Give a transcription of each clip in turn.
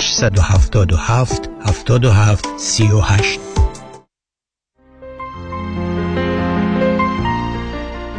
877 77 38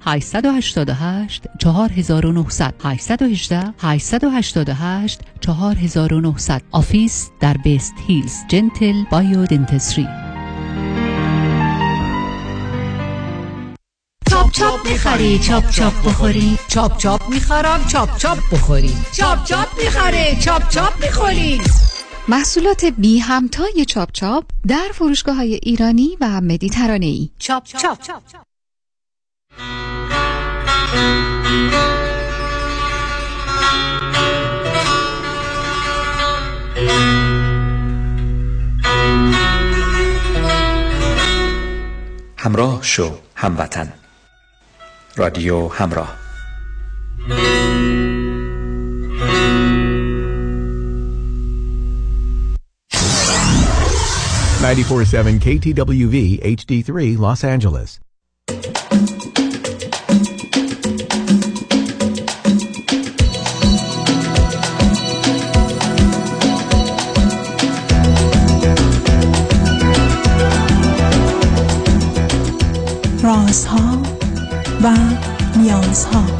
888 4900 818 888 4900 office در West Hills Gentle Biodentistry چاپ چاپ می‌خری چاپ چاپ بخوری. چاپ چاپ می‌خرم چاپ چاپ بخوری. چاپ چاپ می‌خره چاپ چاپ می‌خوری. محصولات بی همتای چاپ چاپ در فروشگاه های ایرانی و مدیترانه ای چاپ چاپ, چاپ. 'همراه شو هموطن رادیو همراه Ninety-four-seven KTWV HD3 Los Angeles. رازها و نیازها.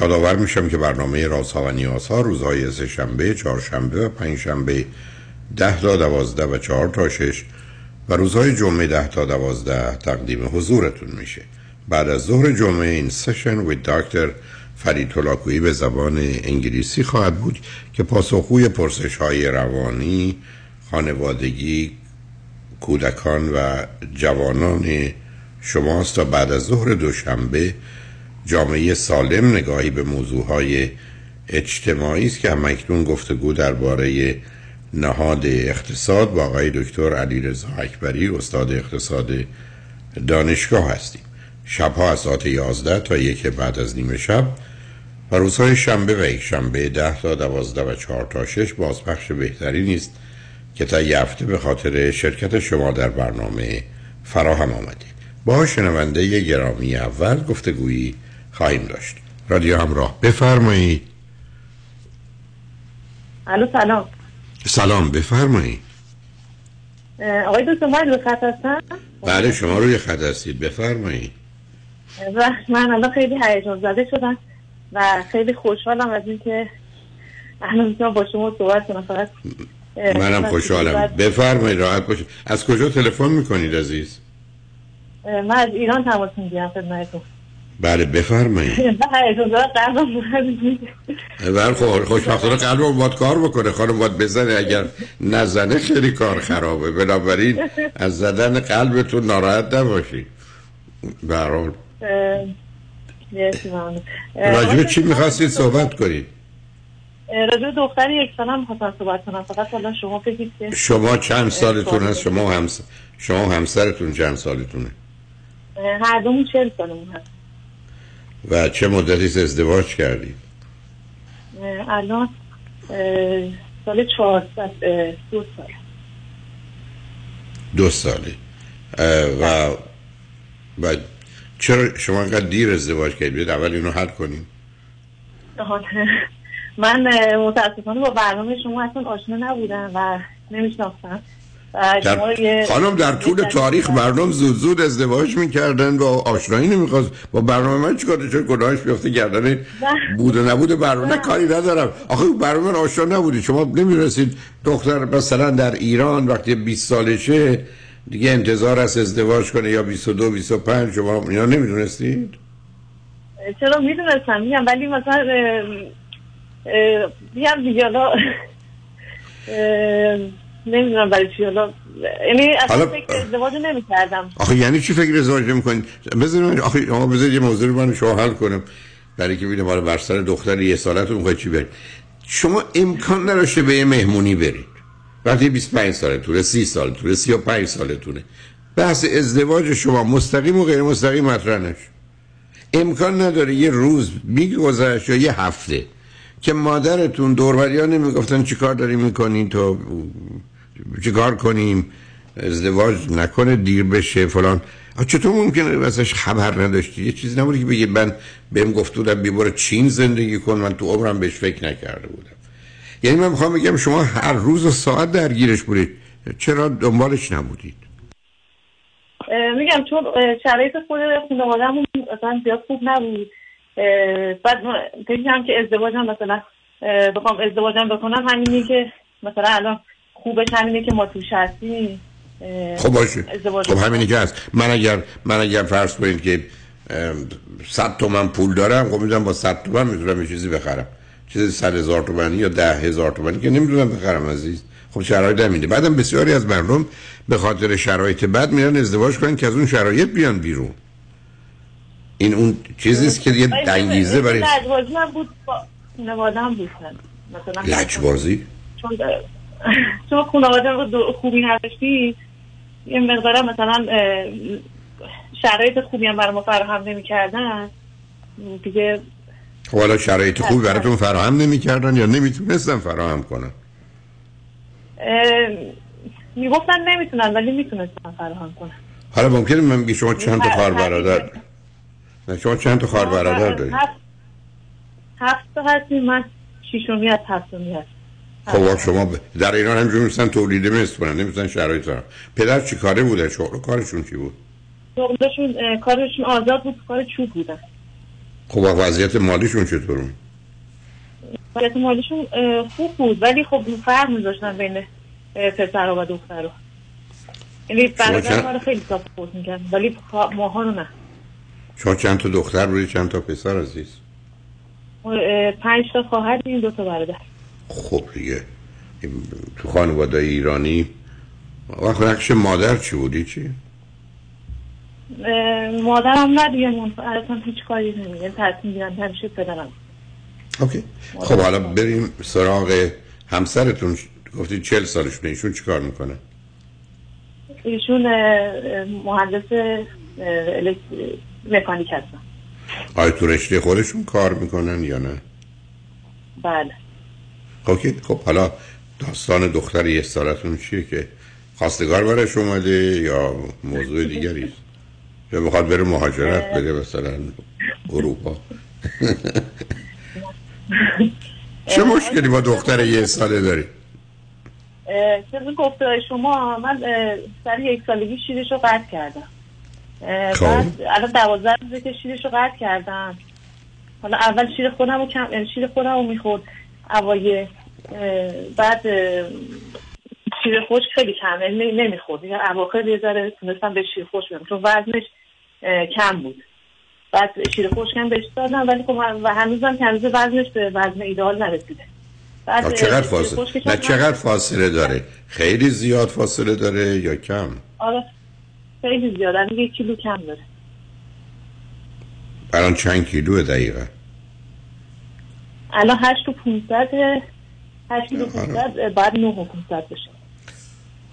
یادآور میشم که برنامه رازها و نیازها روزهای سه شنبه، چهارشنبه و پنجشنبه ده تا دوازده و چهار تا شش و روزهای جمعه ده تا دوازده تقدیم حضورتون میشه. بعد از ظهر جمعه این سشن وی دکتر فرید طلاکویی به زبان انگلیسی خواهد بود که پاسخگوی پرسش های روانی خانوادگی کودکان و جوانان شماست تا بعد از ظهر دوشنبه جامعه سالم نگاهی به موضوعهای اجتماعی است که هم گفتگو درباره نهاد اقتصاد با آقای دکتر علیرضا اکبری استاد اقتصاد دانشگاه هستیم. شبها از ساعت 11 تا یک بعد از نیمه شب و روزهای شنبه و یک شنبه 10 تا 12 و 4 تا 6 بازپخش بهتری نیست که تا هفته به خاطر شرکت شما در برنامه فراهم آمده با شنونده گرامی اول گفتگویی خواهیم داشت. رادیو همراه. بفرمایید الو سلام. سلام بفرمایید آقای دکتر من رو خط هستم؟ بله شما روی خط هستید. بفرمایید من الان خیلی هیجان زده شدم و خیلی خوشحالم از اینکه الان می‌تونم با شما صحبت کنم. فقط منم خوشحالم. بفرمایید راحت باشید از کجا تلفن می‌کنید عزیز؟ من از ایران تماس می‌گیرم خدمتتون. بله بفرمایید. بله خب خوشبختانه قلبم باید کار بکنه. خانم باید بزنه اگر نزنه خیلی کار خرابه. بنابراین از زدن قلبتون ناراحت نباشی. برحال راجبه چی می‌خواستید صحبت کنید؟ راجع دختر یک سال هم می‌خواستم صحبت کنم. فقط حالا شما که شما چند سالتون هست؟ شما همس... شما همسرتون چند سالتونه؟ هر دومون چهل سالمون هست. و چه مدتی ازدواج کردید الان سال چهارصد دو سال. دو ساله. و و چرا شما انقدر دیر ازدواج کردید اول اینو حل کنیم. من متاسفانه با برنامه شما اصلا آشنا نبودم و نمیشناختم. در... خانم در طول تاریخ مردم زود زود ازدواج می‌کردن و آشنایی نمی‌خواست. با برنامه من چیکار چون گناهش بیفته؟ گردن بود و نبود برنامه کاری ندارم. آخه برنامه من آشنا نبودی. شما نمی‌رسید. دختر مثلا در ایران وقتی 20 سالشه دیگه انتظار است ازدواج کنه یا 22 25 شما اینا نمی‌دونستید؟ چرا می‌دونستم؟ میگم ولی مثلا میگم دیگه نمی‌دونم برای چی. حالا یعنی اصلا فکر ازدواج نمی کردم آخه یعنی چی فکر ازدواج نمی کنید بذارید آخه بذارید یه موضوع رو من شما حل کنم. برای که ببینم حالا بر سر دختر یه سالتون می‌خواید چی برید شما امکان نداشته به یه مهمونی برید. وقتی 25 سالتونه 30 سالتونه 35 سالتونه. بحث ازدواج شما مستقیم و غیر مستقیم مطرح نشه. امکان نداره یه روز میگذشت یا یه هفته که مادرتون دوروریا نمی‌گفتن چیکار داری می‌کنین تو چیکار کنیم؟ ازدواج نکنه دیر بشه فلان. چطور ممکنه ازش خبر نداشتی؟ یه چیزی نبودی که بگی من بهم گفته بودم بیباره چین زندگی کن من تو عمرم بهش فکر نکرده بودم. یعنی من می‌خوام بگم شما هر روز و ساعت درگیرش بودید. چرا دنبالش نبودید؟ میگم چون شرایط خود خانواده‌مون اصلا زیاد خوب نبود. بعد فکر که ازدواجم مثلا بخوام ازدواجم بکنم همینی که مثلا الان خوبش همینه که ما توش هستیم. خب باشه. خب همینی که هست. من اگر من اگر فرض کنید که صد تومن پول دارم خب می‌دونم با صد تومن می‌تونم یه چیزی بخرم. چیزی صد هزار تومنی یا ده هزار تومنی که نمی‌دونم بخرم عزیز. خب شرایط نمیده بعدم بسیاری از مردم به خاطر شرایط بد میرن ازدواج کنن که از اون شرایط بیان بیرون. این اون چیزیست که یه انگیزه برای لجبازی هم بود خانواده هم بودن لجبازی؟ چون چون خانواده خوبی نداشتی؟ یه مقدار مثلا شرایط خوبی هم برای ما فراهم نمی کردن دیگه خب حالا شرایط خوبی براتون فراهم نمی کردن یا نمی‌تونستن فراهم کنن؟ می‌گفتن نمی‌تونن ولی می‌تونستن فراهم کنن. حالا ممکنه من بگی شما چند تا خواهر برادر نه شما چند تا خواهر برادر دارید؟ هفت تا هستیم من شیشمی از هفتمی هست خب شما در ایران هم میستن تولید مثل کنن نمیستن شرایط دارن پدر چی کاره بوده؟ شغل کارشون چی بود؟ شغلشون کارشون آزاد بود کار چوب بودن خب وضعیت مالیشون چطور بود؟ وضعیت مالیشون خوب بود ولی خب فرق میذاشتن بین پسر و دختر یعنی برادر ما رو خیلی ساپورت می‌کرد ولی ماها رو نه. شما چند تا دختر روی چند تا پسر عزیز؟ پنج تا خواهر این دو تا برادر. خب دیگه. تو خانواده ایرانی. وقت نقش مادر چی بودی چی؟ مادرم نه دیگه اصلا هیچ کاری نمیگه تصمیم گیرن همیشه پدرم. اوکی. خب حالا بریم سراغ همسرتون. گفتید چل سالشونه ایشون چیکار می‌کنه؟ ایشون مهندس مکانیک هستن. آیا تو رشته خودشون کار می‌کنن یا نه؟ بله. اوکی خب حالا داستان دختر یه سالتون چیه که خواستگار برش اومده یا موضوع دیگری؟ است یا بخواد بره مهاجرت بده مثلا اروپا؟ چه مشکلی با دختر یه ساله داری؟ چه گفته شما؟ من سر یک سالگی شیرش رو قطع کردم. بعد الان دوازده روزه که شیرش رو قطع کردم. حالا اول شیر خودم رو کم شیر خودم رو می‌خورد. اوایه بعد شیر خوش خیلی کمه نمی‌خورد. یا اواخر یه ذره تونستم به شیر خوش بدم چون وزنش کم بود. بعد شیر خوش کم بهش دادم ولی خب و هنوزم که هنوز وزنش به وزن ایدال نرسیده. بعد چقدر فاصله؟ نه چقدر فاصله داره؟ خیلی زیاد فاصله داره یا کم؟ آره خیلی زیاد. یک کیلو کم داره. الان چند کیلو دقیقا؟ الان 8 و 500 8 کیلو 500 بعد 9 و 500 بشه.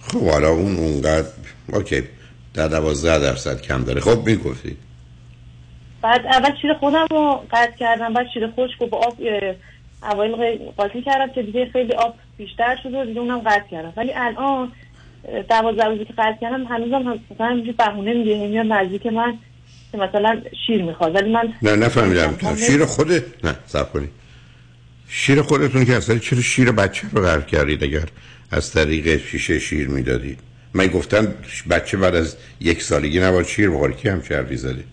خب حالا اون اونقدر اوکی در 12 درصد کم داره. خب می‌گفتی. بعد اول شیر خودم رو قطع کردم بعد شیر خشک رو با آب اوایل قاطی کردم که دیگه خیلی آب بیشتر شده و دیگه اونم قطع کردم. ولی الان دوازده روزی که قطع کردم هنوزم هم مثلا اینجوری بهونه میگه میاد نزدیک من که مثلا شیر می‌خواد. ولی من نه نفهمیدم. شیر خودت نه صبر کنی. شیر خودتون که اصلا چرا شیر بچه رو قرد کردید اگر از طریق شیشه شیر می‌دادید؟ من گفتم بچه بعد از یک سالگی نباید شیر بخوره کی هم چربی زده؟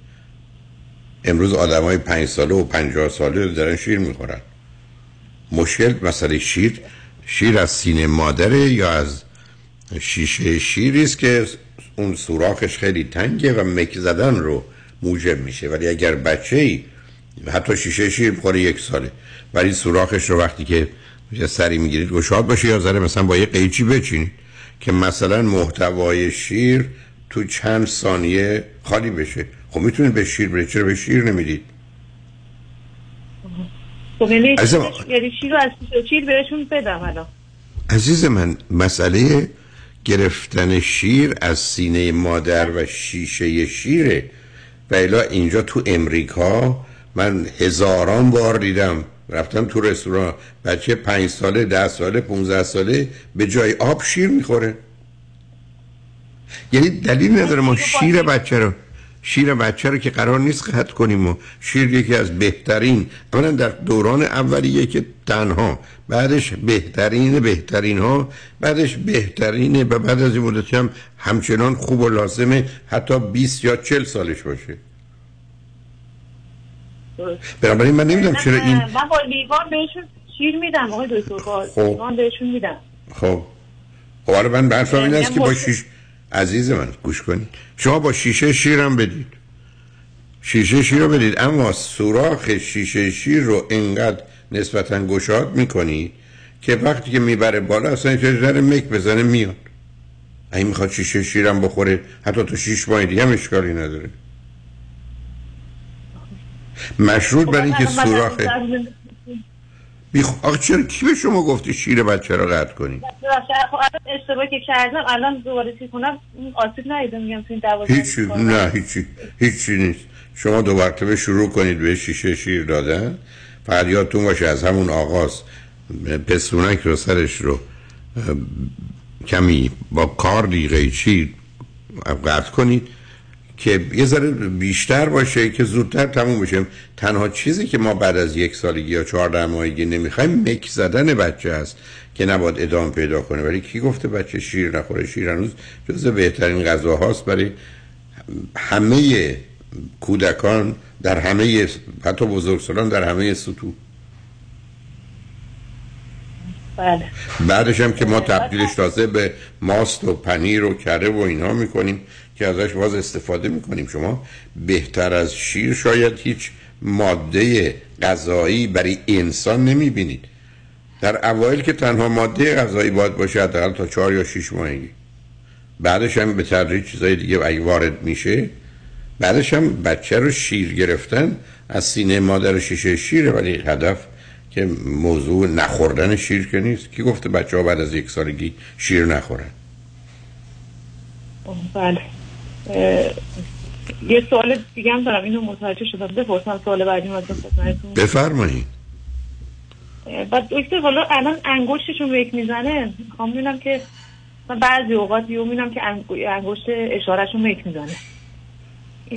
امروز آدم های پنج ساله و پنجاه ساله دارن شیر می‌خورن. مشکل مسئله شیر. شیر از سینه مادره یا از شیشه شیری است که اون سوراخش خیلی تنگه و مک زدن رو موجب میشه. ولی اگر بچه ای حتی شیشه شیر بخوره یک ساله. ولی سوراخش رو وقتی که یه سری می‌گیرید گشاد باشه یا ذره مثلا با یه قیچی بچینید که مثلا محتوای شیر تو چند ثانیه خالی بشه. خب می‌تونید به شیر برید چرا به شیر نمی‌دید خب یعنی شیر رو از شیر بهشون بدم الان عزیز من مسئله گرفتن شیر از سینه مادر و شیشه شیره و الا اینجا تو امریکا من هزاران بار دیدم رفتم تو رستوران. بچه پنج ساله ده ساله پونزه ساله به جای آب شیر می‌خوره. یعنی دلیل نداره ما شیر بچه رو شیر بچه رو که قرار نیست قطع کنیم و شیر یکی از بهترین اولا در دوران اولیه که تنها بعدش بهترین بهترین ها بعدش بهترینه و بعد از این مدتی هم همچنان خوب و لازمه حتی 20 یا 40 سالش باشه. بنابراین من نمی‌دونم چرا این من با لیوان بهشون شیر میدم آقای دکتر با خب. لیوان بهشون میدم. خب. خب حالا من برفرم این است که با شیش عزیز من گوش کنید شما با شیشه شیرم بدید. شیشه شیر رو بدید. اما سوراخ شیشه شیر رو انقدر نسبتا گشاد می‌کنی که وقتی که می‌بره بالا اصلا اینجا مک بزنه میاد. این می‌خواد شیشه شیرم بخوره حتی تو شیش ماه دیگه هم اشکالی نداره. مشروط بر اینکه خب، سوراخ بی آخه چرا کی به شما گفتی شیر بچه رو قطع کنی؟ خب اشتباه که کردم الان دوباره چی کنم آسیب ندیدم میگم تو این هیچی نه هیچی هیچی نیست. شما دو مرتبه شروع کنید به شیشه شیر دادن. فقط یادتون باشه از همون آغاز پسونک رو سرش رو کمی با کار دیگه چی قطع کنید. که یه ذره بیشتر باشه که زودتر تموم بشه. تنها چیزی که ما بعد از یک سالگی یا چهارده ماهگی نمی‌خوایم مک زدن بچه هست که نباید ادام پیدا کنه. ولی کی گفته بچه شیر نخوره؟ شیر هنوز جز بهترین غذا هاست برای همه کودکان در همه حتی بزرگسالان در همه سطوح. بله. بعدش هم که ما تبدیلش تازه به ماست و پنیر و کره و اینا می‌کنیم. که ازش باز استفاده می‌کنیم. شما بهتر از شیر شاید هیچ ماده غذایی برای انسان نمی‌بینید. در اوایل که تنها ماده غذایی باید باشه حداقل تا چهار یا شیش ماهگی. بعدش هم به تدریج چیزای دیگه اگه وارد میشه. بعدش هم بچه رو شیر گرفتن. از سینه مادر شیشه شیره ولی هدف که موضوع نخوردن شیر که نیست. کی گفته بچه ها بعد از یک سالگی شیر نخورن؟ بله. یه سوال دیگه هم دارم اینو متوجه شدم. بپرسم سوال بعدی از خدمتتون. بفرمایید. بعد دکتر حالا الان انگشتشون ویک می‌زنه. می‌خوام ببینم که من بعضی اوقات یو می‌بینم که انگشت اشارهشون ویک می‌زنه.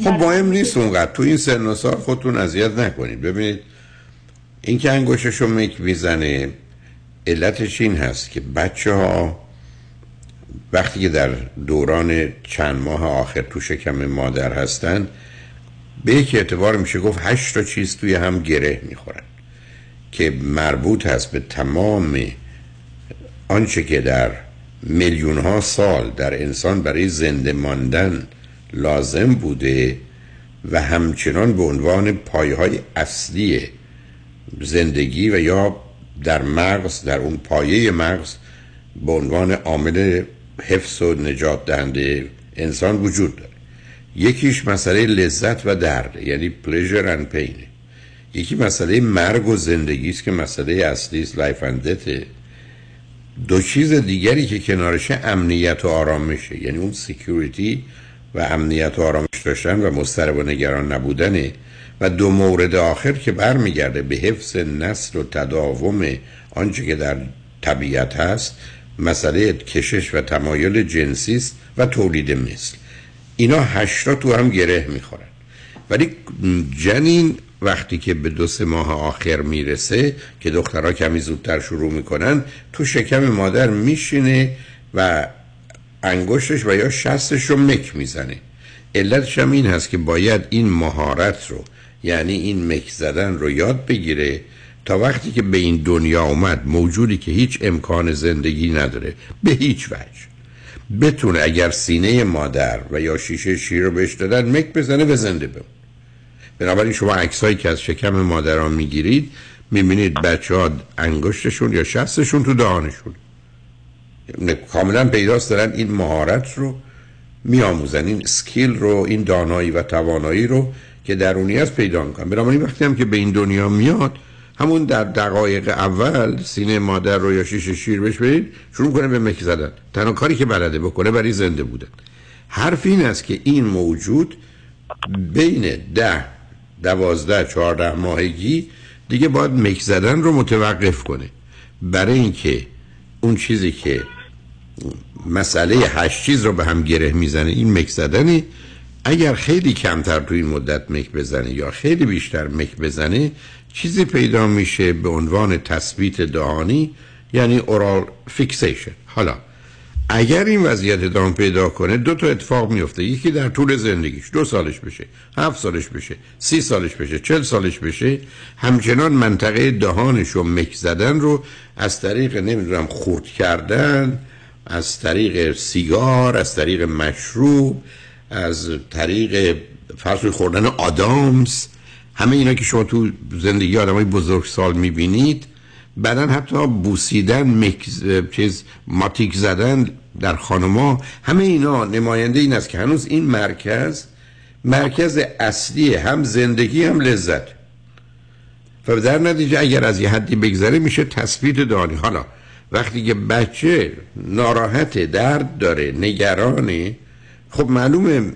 خب مهم نیست اونقدر. تو این سن و سال خودتون اذیت نکنید. ببینید این که انگشتشون میک می‌زنه علتش این هست که بچه ها وقتی که در دوران چند ماه آخر تو شکم مادر هستن به یک اعتبار میشه گفت هشت تا چیز توی هم گره می‌خورن که مربوط هست به تمام آنچه که در میلیون ها سال در انسان برای زنده ماندن لازم بوده و همچنان به عنوان پایه های اصلی زندگی و یا در مغز در اون پایه مغز به عنوان عامل حفظ و نجات دهنده انسان وجود داره. یکیش مسئله لذت و درد یعنی pleasure and pain. یکی مسئله مرگ و زندگی است که مسئله اصلی است life and death دو چیز دیگری که کنارشه امنیت و آرامشه یعنی اون security و امنیت و آرامش داشتن و مضطرب و نگران نبودنه و دو مورد آخر که برمیگرده به حفظ نسل و تداوم آنچه که در طبیعت هست مسئله کشش و تمایل جنسی است و تولید مثل. اینا هشتا تو هم گره می‌خورن. ولی جنین وقتی که به دو سه ماه آخر می‌رسه که دخترها کمی زودتر شروع می‌کنن تو شکم مادر میشینه و انگشتش و یا شستش رو مک می‌زنه. علتش هم این هست که باید این مهارت رو یعنی این مک زدن رو یاد بگیره تا وقتی که به این دنیا اومد موجودی که هیچ امکان زندگی نداره به هیچ وجه. بتونه اگر سینه مادر و یا شیشه شیر رو بهش دادن مک بزنه و زنده بمونه. بنابراین شما عکسایی که از شکم مادران می‌گیرید می‌بینید بچه ها انگشتشون یا شستشون تو دهانشون. کاملا پیداست دارن این مهارت رو میآموزن این سکیل رو این دانایی و توانایی رو که درونی از پیدا می‌کنن. بنابراین وقتی هم که به این دنیا میاد همون در دقایق اول سینه مادر رو یا شیشه شیر بهش برید شروع کنه به مک زدن. تنها کاری که بلده بکنه برای زنده بودن. حرف این است که این موجود بین ده دوازده چهارده ماهگی دیگه باید مک زدن رو متوقف کنه. برای اینکه اون چیزی که مسئله هشت چیز رو به هم گره می‌زنه این مک زدنه. اگر خیلی کمتر تو این مدت مک بزنه یا خیلی بیشتر مک بزنه چیزی پیدا میشه به عنوان تثبیت دهانی یعنی oral fixation حالا اگر این وضعیت ادامه پیدا کنه دو تا اتفاق میفته. یکی در طول زندگیش دو سالش بشه هفت سالش بشه سی سالش بشه چل سالش بشه همچنان منطقه دهانش و مک زدن رو از طریق نمی‌دونم خورد کردن از طریق سیگار از طریق مشروب از طریق فرض خوردن آدامز همه اینا که شما تو زندگی آدم های بزرگ سال می‌بینید بعدا حتی بوسیدن مکز، چیز ماتیک زدن در خانما همه اینا نماینده این است که هنوز این مرکز مرکز اصلی هم زندگی هم لذت. و در نتیجه اگر از یه حدی بگذره میشه تثبیت دانی. حالا وقتی که بچه ناراحت درد داره نگرانه خب معلومه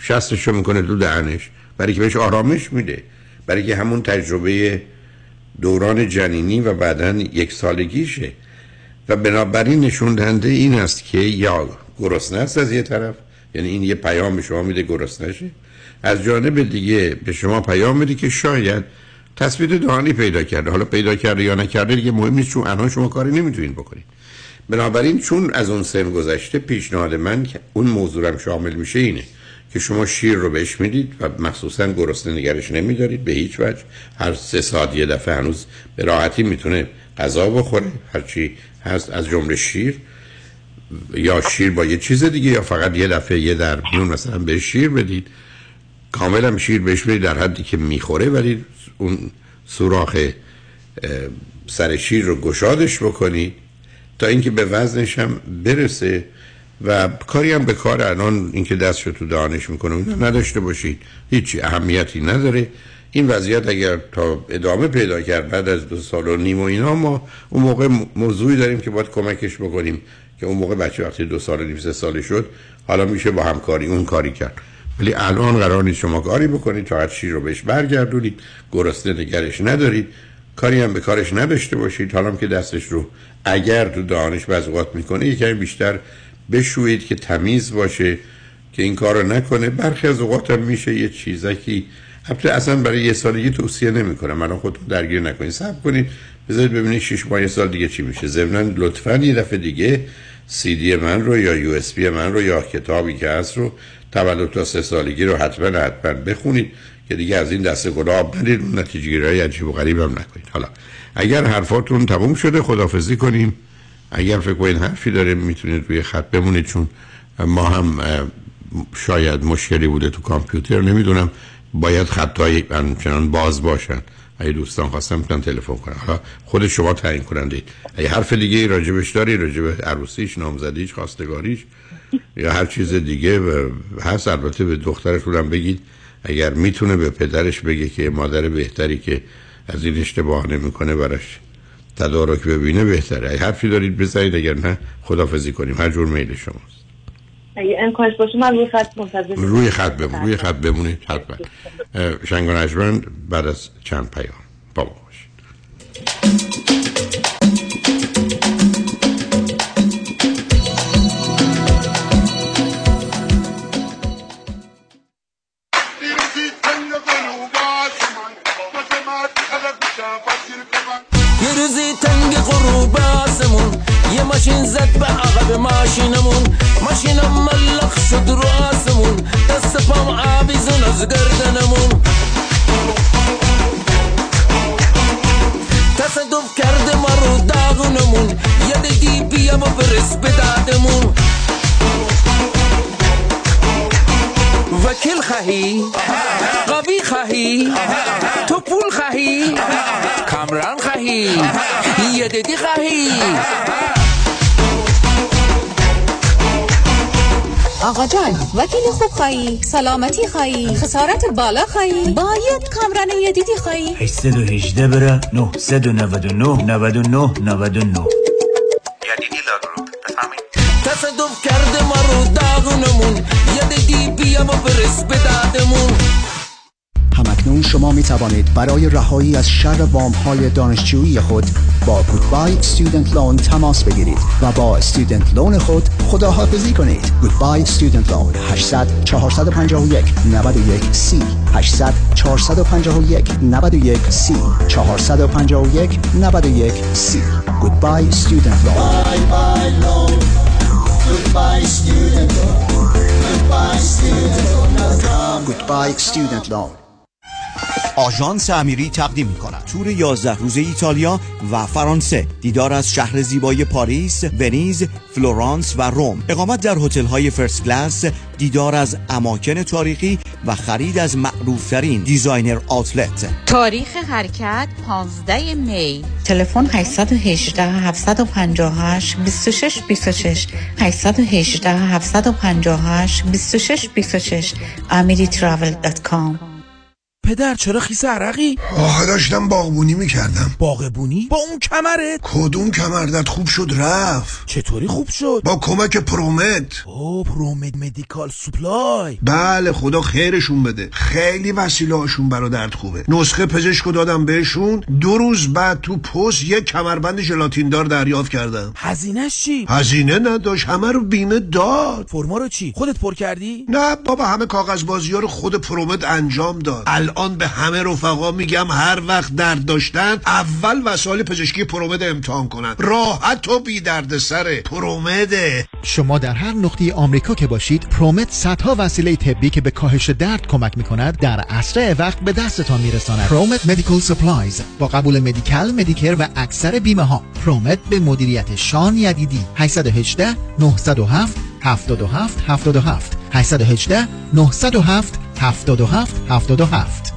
شستشو می‌کنه تو دهنش برای که بهش آرامش میده. برای که همون تجربه دوران جنینی و بعدا یک سالگیشه. و بنابراین نشون دهنده این است که یا گرسنه است از یه طرف یعنی این یه پیام به شما میده گرسنه از جانب دیگه به شما پیام میده که شاید تثبیت دهانی پیدا کرده. حالا پیدا کرده یا نکرده دیگه مهم نیست چون الان شما کاری نمی‌تونید بکنید. بنابراین چون از اون سن گذشته پیشنهاد من که اون موضوعم شامل میشه اینه. که شما شیر رو بهش می‌دید و مخصوصا گرسنه نگرش نمیدارید به هیچ وجه. هر سه ساعت یه دفعه هنوز به راحتی می‌تونه غذا بخوره هرچی هست از جمله شیر. یا شیر با یه چیز دیگه یا فقط یه دفعه یه در میون مثلا به شیر بدید. کاملا شیر بهش بدید در حدی که می‌خوره ولی اون سوراخ سر شیر رو گشادش بکنید تا اینکه به وزنش هم برسه. و کاری هم به کار الان اینکه دستش تو دانش می‌کنه نداشته باشید. هیچی اهمیتی نداره. این وضعیت اگر تا ادامه پیدا کرد بعد از دو سال و نیم و اینا ما اون موقع موضوعی داریم که باید کمکش بکنیم که اون موقع بچه وقتی دو سال و نیم سه ساله شد حالا میشه با همکاری اون کاری کرد. ولی الان قرار نیست شما کاری بکنید تا شیر رو بهش برگردونید گرسنه نگرش ندارید کاری هم به کارش نداشته باشید. حالا که دستش رو اگر تو دانش بزغات می‌کنه یکمی بیشتر بشویید که تمیز باشه که این کار رو نکنه. برخی از اوقات هم میشه یه چیزکی. البته اصلا برای یه سالگی توصیه نمی‌کنم. من خودتون درگیر نکنید. صبر کنید. بذارید ببینید 6 ماه یه سال دیگه چی میشه. ضمن لطفا یه دفعه دیگه سی دی من رو یا یو اس بی من رو یا کتابی که هست رو تولد تا سه سالگی رو حتما حتما بخونید که دیگه از این دسته گلاب ندید اون نتیجه گیری عجیب و غریب هم نکنید. حالا اگر حرفاتون تموم شده خدافزی کنیم. اگر فکر کنید حرفی داره می‌تونید روی خط بمونید چون ما هم شاید مشکلی بوده تو کامپیوتر. نمی‌دونم باید خطای همچنان باز باشن. اگه دوستان خواستم می‌تونن تلفن کنن. حالا خود شما تعیین کننده اگه حرف دیگه راجبش داری راجب عروسیش نامزدیش خواستگاریش یا هر چیز دیگه هست البته به دخترتون هم بگید. اگر می‌تونه به پدرش بگه که مادر بهتری که از این اشتباه نمی‌کنه براش تدارک ببینه بهتره. اگه حرفی دارید بزنید اگر نه خدافزی کنیم. هر جور میل شماست. اگه امکانش باشه من روی خط منتظر روی خط بمون روی خط بمونید. حتما. شنگ و نجمن بعد از چند پیام. بابا باشید. ماشین زد به عقب ماشینمون. ماشینم ملخ شد رو آسمون. دست پام آویزون از گردنمون. تصدف کرده ما رو داغونمون. یه دگی بیا و برس به دادمون. وکیل خواهی؟ قوی خواهی؟ تو پول خواهی؟ کامران خواهی؟ یه دیدی خواهی؟ آقا جان وکیل خوب خواهی؟ سلامتی خواهی؟ خسارت بالا خواهی؟ باید کامران یه دیدی خواهی 818 بره 999 99 99 تصدف کرده ما رو داغونمون. یه دیدی بیا و برس به دادمون. همکنون شما می توانید برای رهایی از شر وام های دانشجویی خود با گودبای استودنت لون تماس بگیرید و با استودنت لون خود خداحافظی کنید. گودبای استودنت لون 800 451 91 سی 800 451 91 سی 451 91 سی گودبای استودنت لون بای بای لون گودبای استودنت لون Goodbye student loan goodbye student loan آژانس امیری تقدیم می کند تور 11 روزه ایتالیا و فرانسه دیدار از شهر زیبای پاریس، ونیز، فلورانس و روم. اقامت در هتل های first class دیدار از اماکن تاریخی و خرید از معروفترین designer outlet. تاریخ حرکت 15 می. تلفن 818 758 26 26 818 758 26 26 amiritravel.com پدر چرا خیس عرقی؟ آخه داشتم باغبونی می‌کردم باغبونی؟ با اون کمرت؟ کدوم کمردت خوب شد رفت چطوری خوب شد؟ با کمک پرومت او پرومت مدیکال سوپلای بله خدا خیرشون بده خیلی وسیله هاشون برا درد خوبه نسخه پزشکو دادم بهشون دو روز بعد تو پست یک کمربند ژلاتین دار دریافت کردم هزینهش چی؟ هزینه نداشت همه رو بیمه داد فرما رو چی؟ خودت پر کردی؟ نه بابا همه کاغذ بازی ها رو خود ProMed انجام داد الان به همه رفقا میگم هر وقت درد داشتن اول وسایل پزشکی ProMed امتحان کنن. راحت و بی درد سره ProMed ه شما در هر نقطه آمریکا که باشید ProMed صدها وسیله طبی که به کاهش درد کمک می‌کند در اسرع وقت به دستتان میرساند. ProMed Medical Supplies با قبول Medi-Cal Medicare و اکثر بیمه ها ProMed به مدیریت شان یدیدی. 818 907 77 77 818 907 77 77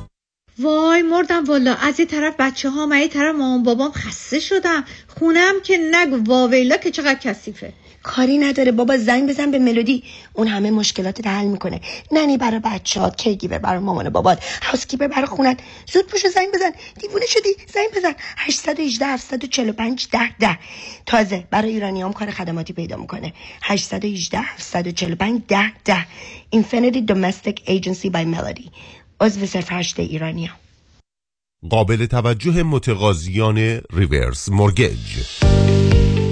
وای مردم والا از این طرف بچه ها من این طرف مامان بابام خسته شدم خونم که نگو واویلا که چقدر کثیفه. کاری نداره. بابا زنگ بزن به ملودی. اون همه مشکلات حل می‌کنه. ننی برای بچه‌هات کیگیور برای مامان بابات هاوسکیپر برای خونت. زود پوشو زنگ بزن. دیوونه شدی. زنگ بزن. 818 745 10 10 تازه برای ایرانیام کار خدماتی پیدا می‌کنه. 818 745 10 10 Infinity Domestic Agency by Melody. عضو صرف هشت ایرانیا قابل توجه متقاضیان reverse mortgage.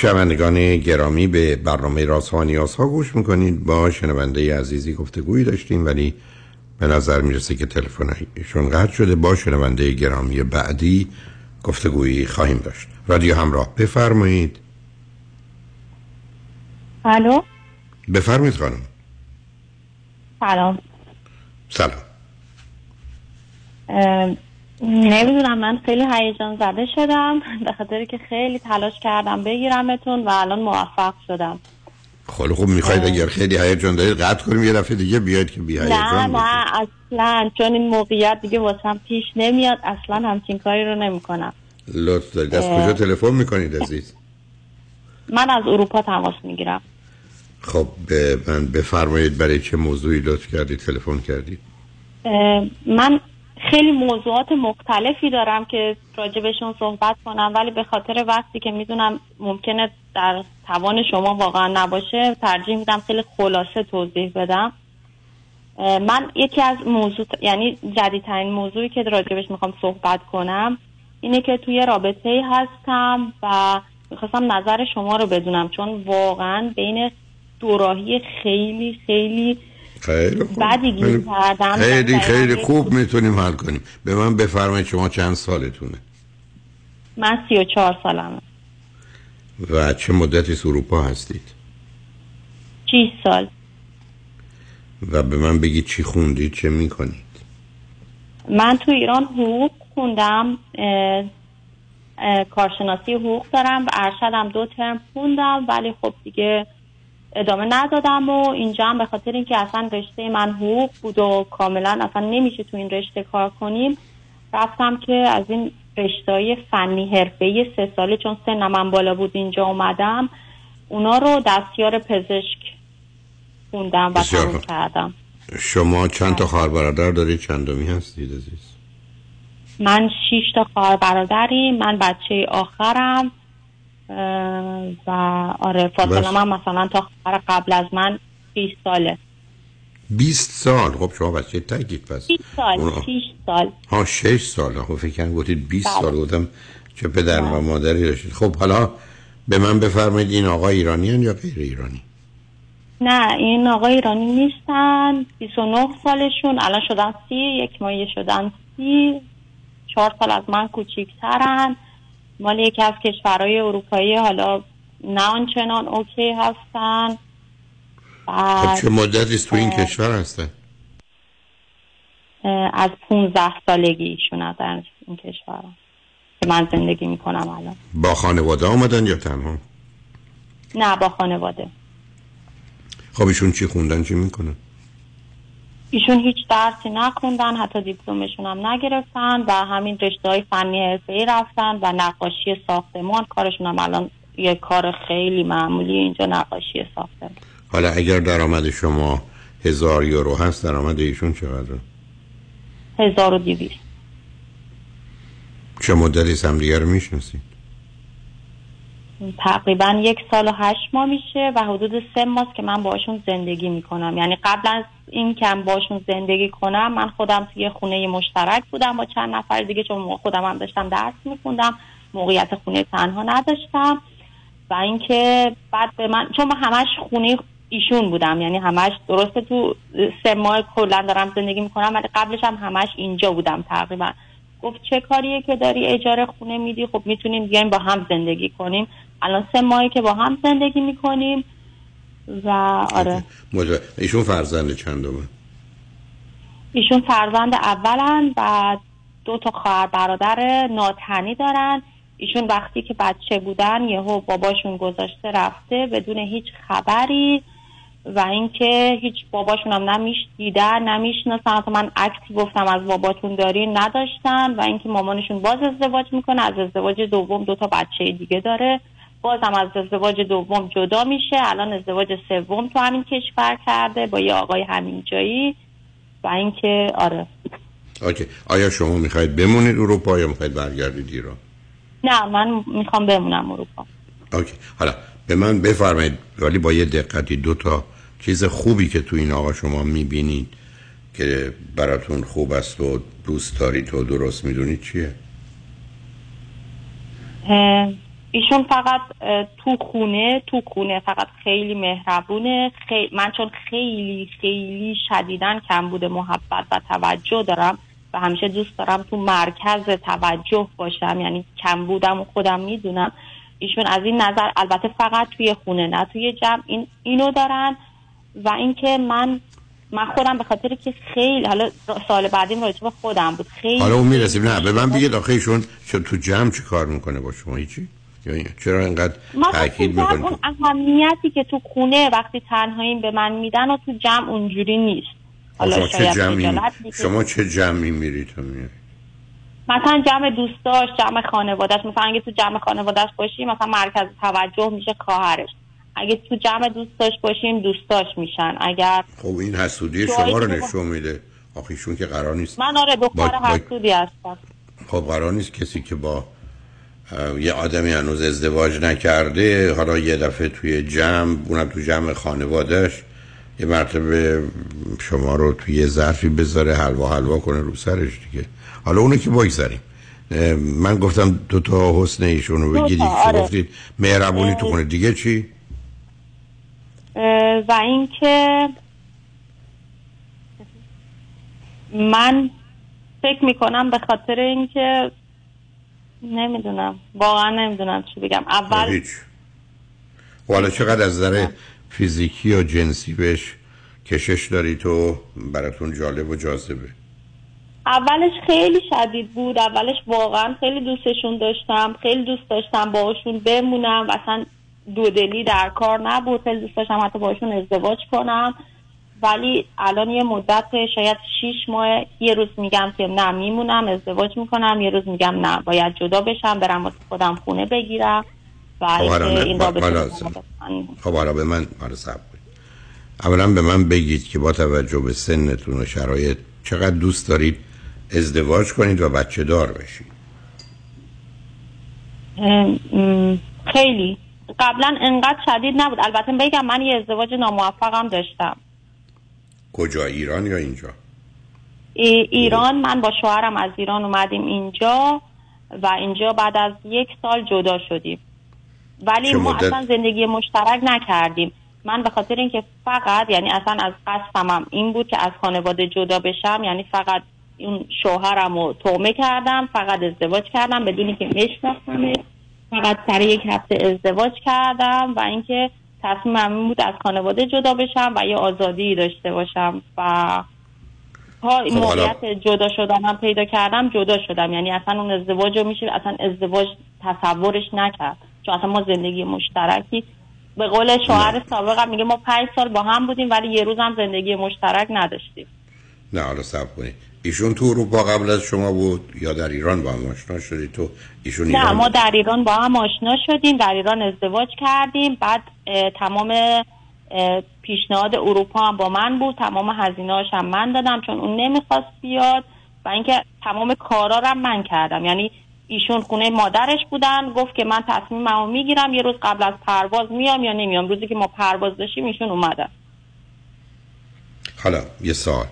شنوندگان گرامی به برنامه رازها و نیازها گوش می‌کنید. با شنونده عزیزی گفتگویی داشتیم ولی به نظر می‌رسه که تلفنشون قطع شده. با شنونده گرامی بعدی گفتگویی خواهیم داشت. رادیو همراه بفرمایید. الو؟ بفرمایید خانم. سلام. سلام. نمی‌دونم من خیلی هیجان زده شدم. به خاطر که خیلی تلاش کردم بگیرمتون و الان موفق شدم. خیلی خوب می‌خواید اگر خیلی هیجان دارید قطع کنیم یه دفعه دیگه بیاید که بی نه نه اصلا چون این موقعیت دیگه واسم پیش نمیاد اصلا همچین کاری رو نمی‌کنم. لطف دارید. از. کجا تلفن می‌کنید عزیز؟ من از اروپا تماس می‌گیرم. خب به من بفرمایید برای چه موضوعی لطف کردید تلفن کردید من خیلی موضوعات مختلفی دارم که راجبشون صحبت کنم ولی به خاطر وقتی که می‌دونم ممکنه در توان شما واقعا نباشه ترجیح میدم خیلی خلاصه توضیح بدم. من یکی از موضوع یعنی جدیدترین موضوعی که راجبش می‌خوام صحبت کنم اینه که توی رابطه هستم و می‌خواستم نظر شما رو بدونم چون واقعا بین دوراهی خیلی خیلی خیلی خوب. خیلی- خیلی خیلی خوب می‌تونیم حل کنیم. به من بفرمایید شما چند سالتونه. من سی و چهار سالمه. و چه مدتی اروپا هستید؟ شیش سال. و به من بگید چی خوندید چه می‌کنید؟ من تو ایران حقوق خوندم اه، اه، کارشناسی حقوق دارم و ارشدم دو ترم خوندم ولی خب دیگه ادامه ندادم و اینجا هم به خاطر اینکه اصلا رشته من حقوق بود و کاملا اصلا نمیشه تو این رشته کار کنیم رفتم که از این رشته فنی حرفه‌ای سه ساله چون سنم من بالا بود اینجا اومدم اونا رو دستیار پزشک خوندم و تموم خوب. کردم. شما چند تا خواهر برادر دارید چندمی هستید عزیز؟ من شیش تا خواهر برادریم من بچه آخرم. و آره فاصله. من مثلا تا خواهر قبل از من 20 ساله. 20 سال؟ خب شما بچه تکید پس. 6 سال اونا- 6 سال. ها 6 سال. خب فکر کنم گفتید 20 بله. سال گفتم چه پدر و مادری داشتید. خب حالا به من بفرمایید این آقا ایرانی یا غیر ایرانی؟ نه این آقا ایرانی نیستن. 29 سالشون. الان شدن سی یک ماهی شدن سی. چهار سال از من کوچیکترن. مال یکی از کشورهای اروپایی حالا نه آنچنان اوکی هستن. خب بعد چه مدتی است تو این. کشور هستن؟ از 15 سالگی ایشون در این کشور. که من زندگی می‌کنم الان. با خانواده آمدن یا تنها؟ نه با خانواده. خب ایشون چی خوندن چی می‌کنن؟ ایشون هیچ درسی نخوندن حتی دیپلمشون هم نگرفتن و همین رشته های فنی حرفه‌ای رفتن و نقاشی ساختمان کارشون هم الان یه کار خیلی معمولی اینجا نقاشی ساختمان. حالا اگر درآمد شما هزار یورو هست درآمد ایشون چقدره؟ 1200 چه مدتی است همدیگه رو می‌شناسید؟ تقریبا یک سال و هشت ماه میشه و حدود سه ماست که من باشون زندگی می‌کنم. یعنی قبل از این که من باشون زندگی کنم من خودم توی خونه مشترک بودم با چند نفر دیگه چون خودم هم داشتم درس میخوندم موقعیت خونه تنها نداشتم. و اینکه بعد به من چون من همش خونه ایشون بودم یعنی همش درسته تو سه ماه کلا دارم زندگی می‌کنم ولی قبلش هم همش اینجا بودم تقریبا. گفت چه کاریه که داری اجاره خونه میدی؟ خب می‌تونیم بیایم با هم زندگی کنیم. الان سه ماهی که با هم زندگی می‌کنیم و آره. مجا... ایشون فرزند چندمه؟ ایشون فرزند اولن و دو تا خواهر برادر ناتنی دارن. ایشون وقتی که بچه بودن یهو باباشون گذاشته رفته بدون هیچ خبری. و اینکه هیچ باباشون هم نمیش دیدن نمی‌شناسن. حتی من عکسی گفتم از باباتون دارین نداشتن و اینکه مامانشون باز ازدواج می‌کنه از ازدواج دوم دو تا بچه دیگه داره. بازم از ازدواج دوم جدا میشه. الان ازدواج سوم تو همین کشور کرده با یه آقای همین جایی و اینکه آره. اوکی. آیا شما می‌خواید بمونید اروپا یا می‌خواید برگردید ایران؟ نه من می‌خوام بمونم اروپا. اوکی. حالا به من بفرمایید. ولی با یه دقتی دو تا چیز خوبی که تو این آقا شما می‌بینید که براتون خوب است و دوست دارید و درست می‌دونید چیه؟ ایشون فقط تو خونه تو خونه فقط خیلی مهربونه خی... من چون خیلی خیلی شدیدن کم بوده محبت و توجه دارم و همیشه دوست دارم تو مرکز توجه باشم یعنی کم بودم و خودم می‌دونم. ایشون از این نظر البته فقط توی خونه نه توی جمع این اینو دارن. و اینکه من من خودم به خاطر که خیلی حالا سال بعدیم راجع به خودم بود خیلی حالا اون می‌رسیم نه به من بگید آخه ایشون تو جمع چی کار می‌کنه با شما؟ هیچی؟ چرا اینقدر تاکید می‌کنید اون اهمیتی که تو خونه وقتی تنهاییم به من میدن و تو جمع اونجوری نیست. حالا شما چه جمعی. شما چه جمعی میرید مثلا جمع دوستاش جمع خانوادهش مثلا اگه تو جمع خانوادهش باشیم مثلا مرکز توجه میشه خواهرش. اگه تو جمع دوستاش باشیم دوستاش میشن. اگر خب این حسودی شما رو نشون میده. آخه ایشون که قرار نیست. من آره دختر با- حسودی هستم. خب قرار نیست کسی که با یه آدمی هنوز ازدواج نکرده حالا یه دفعه توی جمع اونم تو جمع خانوادهش یه مرتبه شما رو توی یه ظرفی بذاره حلوا حلوا کنه رو سرش دیگه. حالا اونو که بگذاریم. من گفتم دو تا حسن ایشون رو بگید آره. گفتید؟ مهربونی تو خونه دیگه چی؟ و اینکه من فکر می‌کنم به خاطر اینکه نمی‌دونم. واقعا نمی‌دونم چی بگم. اول هیچ. و حالا چقدر از نظر فیزیکی و جنسی بهش کشش داری تو؟ براتون جالب و جاذبه. اولش خیلی شدید بود. اولش واقعا خیلی دوستشون داشتم خیلی دوست داشتم باهاشون بمونم. و اصلا دودلی در کار نبود. خیلی دوست داشتم حتی باشون ازدواج کنم. ولی الان یه مدت شاید شیش ماه یه روز میگم که نه میمونم ازدواج می‌کنم. یه روز میگم نه باید جدا بشم برم واسه خودم خونه بگیرم. و خب این رابطه خب حالا به من حالا صبر اولا به من بگید که با توجه به سنتون و شرایط چقدر دوست دارید ازدواج کنید و بچه دار بشید. خیلی. قبلا انقدر شدید نبود. البته بگم من یه ازدواج ناموفقم داشتم. کجا ایران یا اینجا؟ ای- ایران. من با شوهرم از ایران اومدیم اینجا و اینجا بعد از یک سال جدا شدیم. ولی ما مدت؟ اصلا زندگی مشترک نکردیم. من به خاطر اینکه فقط یعنی اصلا از قصدمم این بود که از خانواده جدا بشم یعنی فقط اون شوهرم رو تومه کردم فقط ازدواج کردم بدونی که بشناسمش فقط سر یک هفته ازدواج کردم و اینکه تصمیمم این بود از خانواده جدا بشم و یه آزادی داشته باشم و تا این خب موقعیت جدا شدنم پیدا کردم جدا شدم. یعنی اصلا اون ازدواج رو میشه اصلا ازدواج تصورش نکرد. چون اصلا ما زندگی مشترکی. به قول شوهر سابقم میگه ما پنج سال با هم بودیم ولی یه روز هم زندگی مشترک نداشتیم. نه حالا صبر کنید ایشون تو اروپا قبل از شما بود یا در ایران با هم آشنا شدید تو ایشون نه ایران ما بود؟ در ایران با هم آشنا شدیم در ایران ازدواج کردیم بعد تمام پیشنهاد اروپا هم با من بود تمام هزینه‌هاش هم من دادم چون اون نمی‌خواست بیاد و اینکه تمام کارا رو هم من کردم. یعنی ایشون خونه مادرش بودن گفت که من تصمیممو می‌گیرم یه روز قبل از پرواز میام یا نمیام. روزی که ما پرواز داشتیم ایشون اومدن. حالا یه سال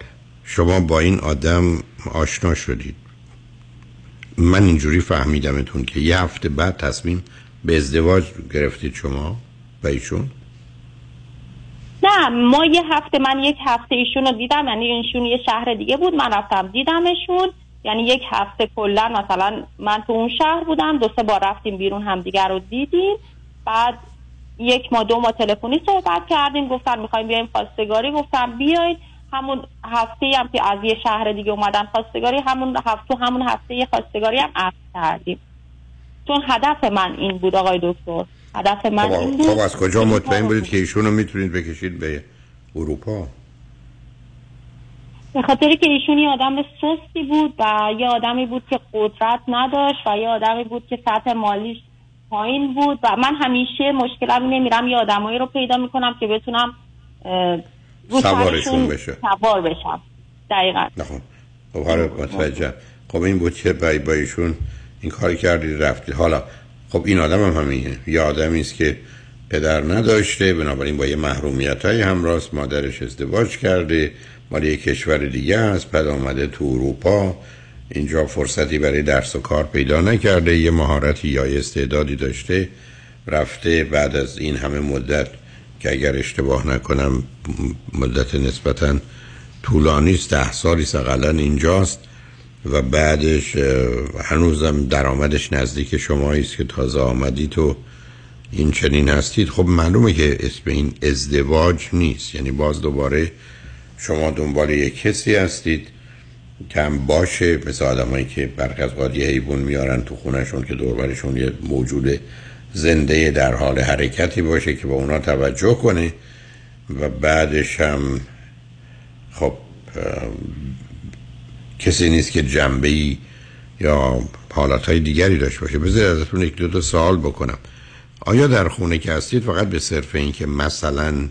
شما با این آدم آشنا شدید. من اینجوری فهمیدمتون که یه هفته بعد تصمیم به ازدواج گرفتید شما و ایشون؟ نه ما یه هفته من یک هفته ایشون رو دیدم یعنی ایشون یه شهر دیگه بود من رفتم دیدمشون. یعنی یک هفته کلا مثلا من تو اون شهر بودم دو سه بار رفتیم بیرون همدیگر رو دیدیم. بعد یک ماه دو ماه تلفنی صحبت کردیم گفتن می‌خوایم بیایم خواستگاری گفتم بیاید. همون هفته هم که از یه شهر دیگه اومدن خواستگاری همون هفته همون هفته یه خواستگاری هم عقد کردیم. چون هدف من این بود آقای دکتر. هدف من این خب, بود خب از کجا این مطمئن بودید که ایشون رو می‌تونید بکشید به اروپا؟ به خاطر که ایشون یه آدم سستی بود و یه آدمی بود که قدرت نداشت و یه آدمی بود که سطح مالیش پایین بود و من همیشه مشکلم اینه میرم یه آدمایی رو پیدا می‌کنم که بتونم سوارشون بشه. سوار بشم. دقیقا. نخون خب حالا متوجه خب این بود که با با ایشون این کار کردید رفتید حالا خب این آدم هم همینه. یه آدمی است که پدر نداشته بنابراین با یه محرومیت های همراست مادرش ازدواج کرده مال یه کشور دیگه است بعد آمده تو اروپا. اینجا فرصتی برای درس و کار پیدا نکرده یه مهارتی یا استعدادی داشته رفته بعد از این همه مدت که اگر اشتباه نکنم مدت نسبتا طولانی است ده سالی سقلا اینجاست و بعدش هنوزم درآمدش نزدیک شمایی است که تازه آمدید تو این چنین هستید. خب معلومه که اسم این ازدواج نیست. یعنی باز دوباره شما دنبال یک کسی هستید که هم باشه. مثل آدمایی که برخی از قادی حیوان میارن تو خونشون که دوربرشون یه موجود زنده در حال حرکتی باشه که با اونا توجه کنه و بعدش هم خب کسی نیست که جنبه ای یا حالات های دیگری داشته باشه. بذار ازتون یک دو تا سوال بکنم. آیا در خونه که هستید فقط به صرف این که مثلا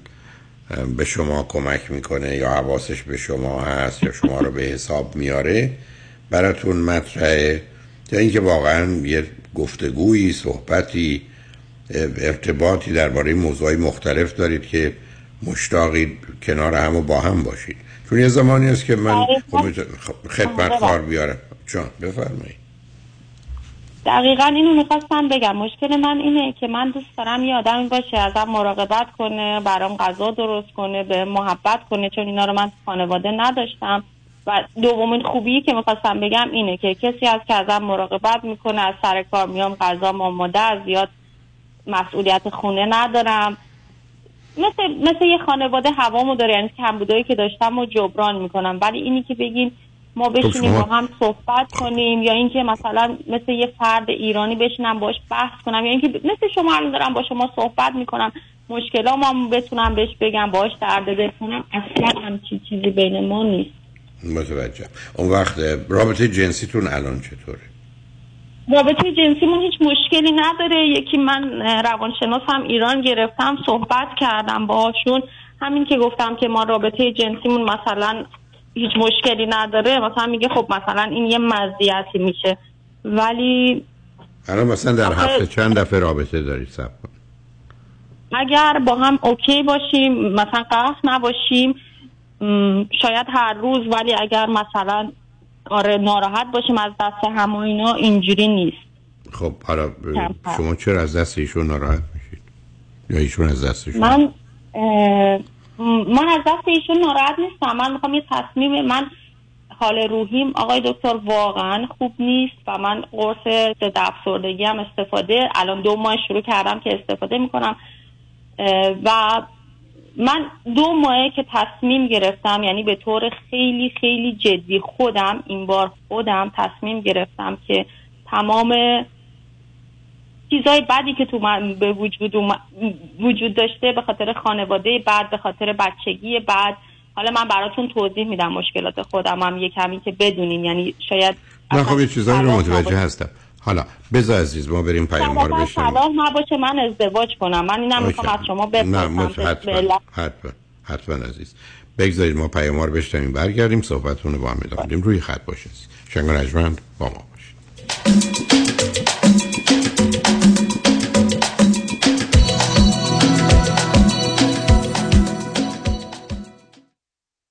به شما کمک می‌کنه یا حواسش به شما هست یا شما رو به حساب میاره براتون مطرحه؟ یا اینکه واقعا یه گفتگویی صحبتی ارتباطی درباره موضوعی مختلف دارید که مشتاقید کنار هم و با هم باشید. چون یه زمانی است که من خب خدمت کار بیارم. جان بفرمایید. دقیقا اینو می‌خواستم بگم. مشکل من اینه که من دوست دارم یه آدمی باشه ازم مراقبت کنه برام غذا درست کنه به محبت کنه چون اینا رو من خانواده نداشتم. و دومین خوبی که می‌خواستم بگم اینه که کسی هست که ازم مراقبت می‌کنه از سر کار میام غذا آماده از زیاد مسئولیت خونه ندارم. مثل, مثل یه خانواده هوامو داره یعنی کمبودایی که داشتم و جبران می‌کنم. ولی اینی که بگیم ما بشینیم با هم صحبت کنیم یا اینکه مثلا مثل یه فرد ایرانی بشینم باش بحث کنم یا اینکه مثل شما الان دارم با شما صحبت می‌کنم مشکلات ما بتونم بهش بگم باش درد دل کنم اصلا همچی چیزی بین ما نیست. متوجه. اون وقت رابطه جنسیتون الان چطوره؟ رابطه جنسیمون هیچ مشکلی نداره. یکی من روانشناسم ایران گرفتم صحبت کردم باهاشون. همین که گفتم که ما رابطه جنسیمون مثلا هیچ مشکلی نداره. مثلا میگه خب مثلا این یه مزیتی میشه. ولی الان مثلا در هفته چند دفعه رابطه دارید سب اگر با هم اوکی باشیم مثلا قهر نباشیم شاید هر روز ولی اگر مثلا آره ناراحت باشیم از دست هم و اینا اینجوری نیست. خب حالا شما چرا از دست ایشون ناراحت میشید؟ یا ایشون از دستشون من من از دست ایشون ناراحت نیستم. من می‌خوام یه تصمیم من حال روحیم آقای دکتر واقعا خوب نیست و من قرص ضد افسردگی هم استفاده الان دو ماه شروع کردم که استفاده می‌کنم. و من دو ماه که تصمیم گرفتم یعنی به طور خیلی خیلی جدی خودم این بار خودم تصمیم گرفتم که تمام چیزای بعدی که تو من به وجود, وجود داشته به خاطر خانواده بعد به خاطر بچگی بعد حالا من براتون توضیح میدم مشکلات خودم هم یه کمی که بدونیم. یعنی شاید نه خب یه چیزایی رو متوجه هستم. حالا بذار عزیز ما بریم پیام رو بشنیم صلاح نباشه من ازدواج کنم. من اینم می‌خوام از شما بپرسم. حتما حتما حتما عزیز. بگذارید ما پیام رو بشنیم برگردیم صحبتون رو با هم ادامه روی خط باشید. شنگ نجمند با ما باشید.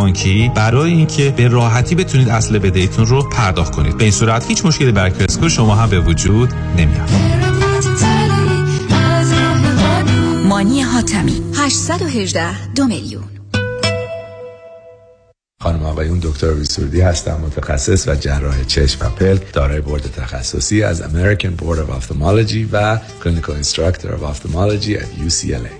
بانکی برای اینکه به راحتی بتونید اصل بدهیتون رو پرداخت کنید. به این صورت هیچ مشکلی برا credit score شما هم به وجود نمیاد. مانی حاتمی 818 دو میلیون. خانم آقایون دکتر سرودی هستم متخصص و جراح چشم و پلک دارای بورد تخصصی از American Board of Ophthalmology و Clinical Instructor of Ophthalmology at UCLA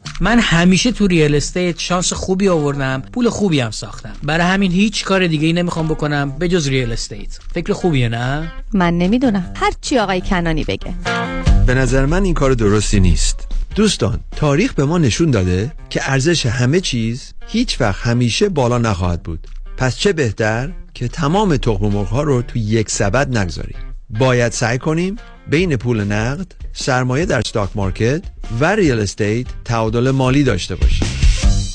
من همیشه تو real estate شانس خوبی آوردم پول خوبی هم ساختم. برای همین هیچ کار دیگه ای نمی‌خوام بکنم به جز real estate. فکر خوبیه نه؟ من نمی‌دونم. هر چی آقای کنانی بگه. به نظر من این کار درستی نیست. دوستان تاریخ به ما نشون داده که ارزش همه چیز هیچ وقت همیشه بالا نخواهد بود. پس چه بهتر که تمام تخم مرغ ها رو تو یک سبد نگذاریم. باید سعی کنیم بین پول نقد سرمایه در stock market و real estate تعادل مالی داشته باشیم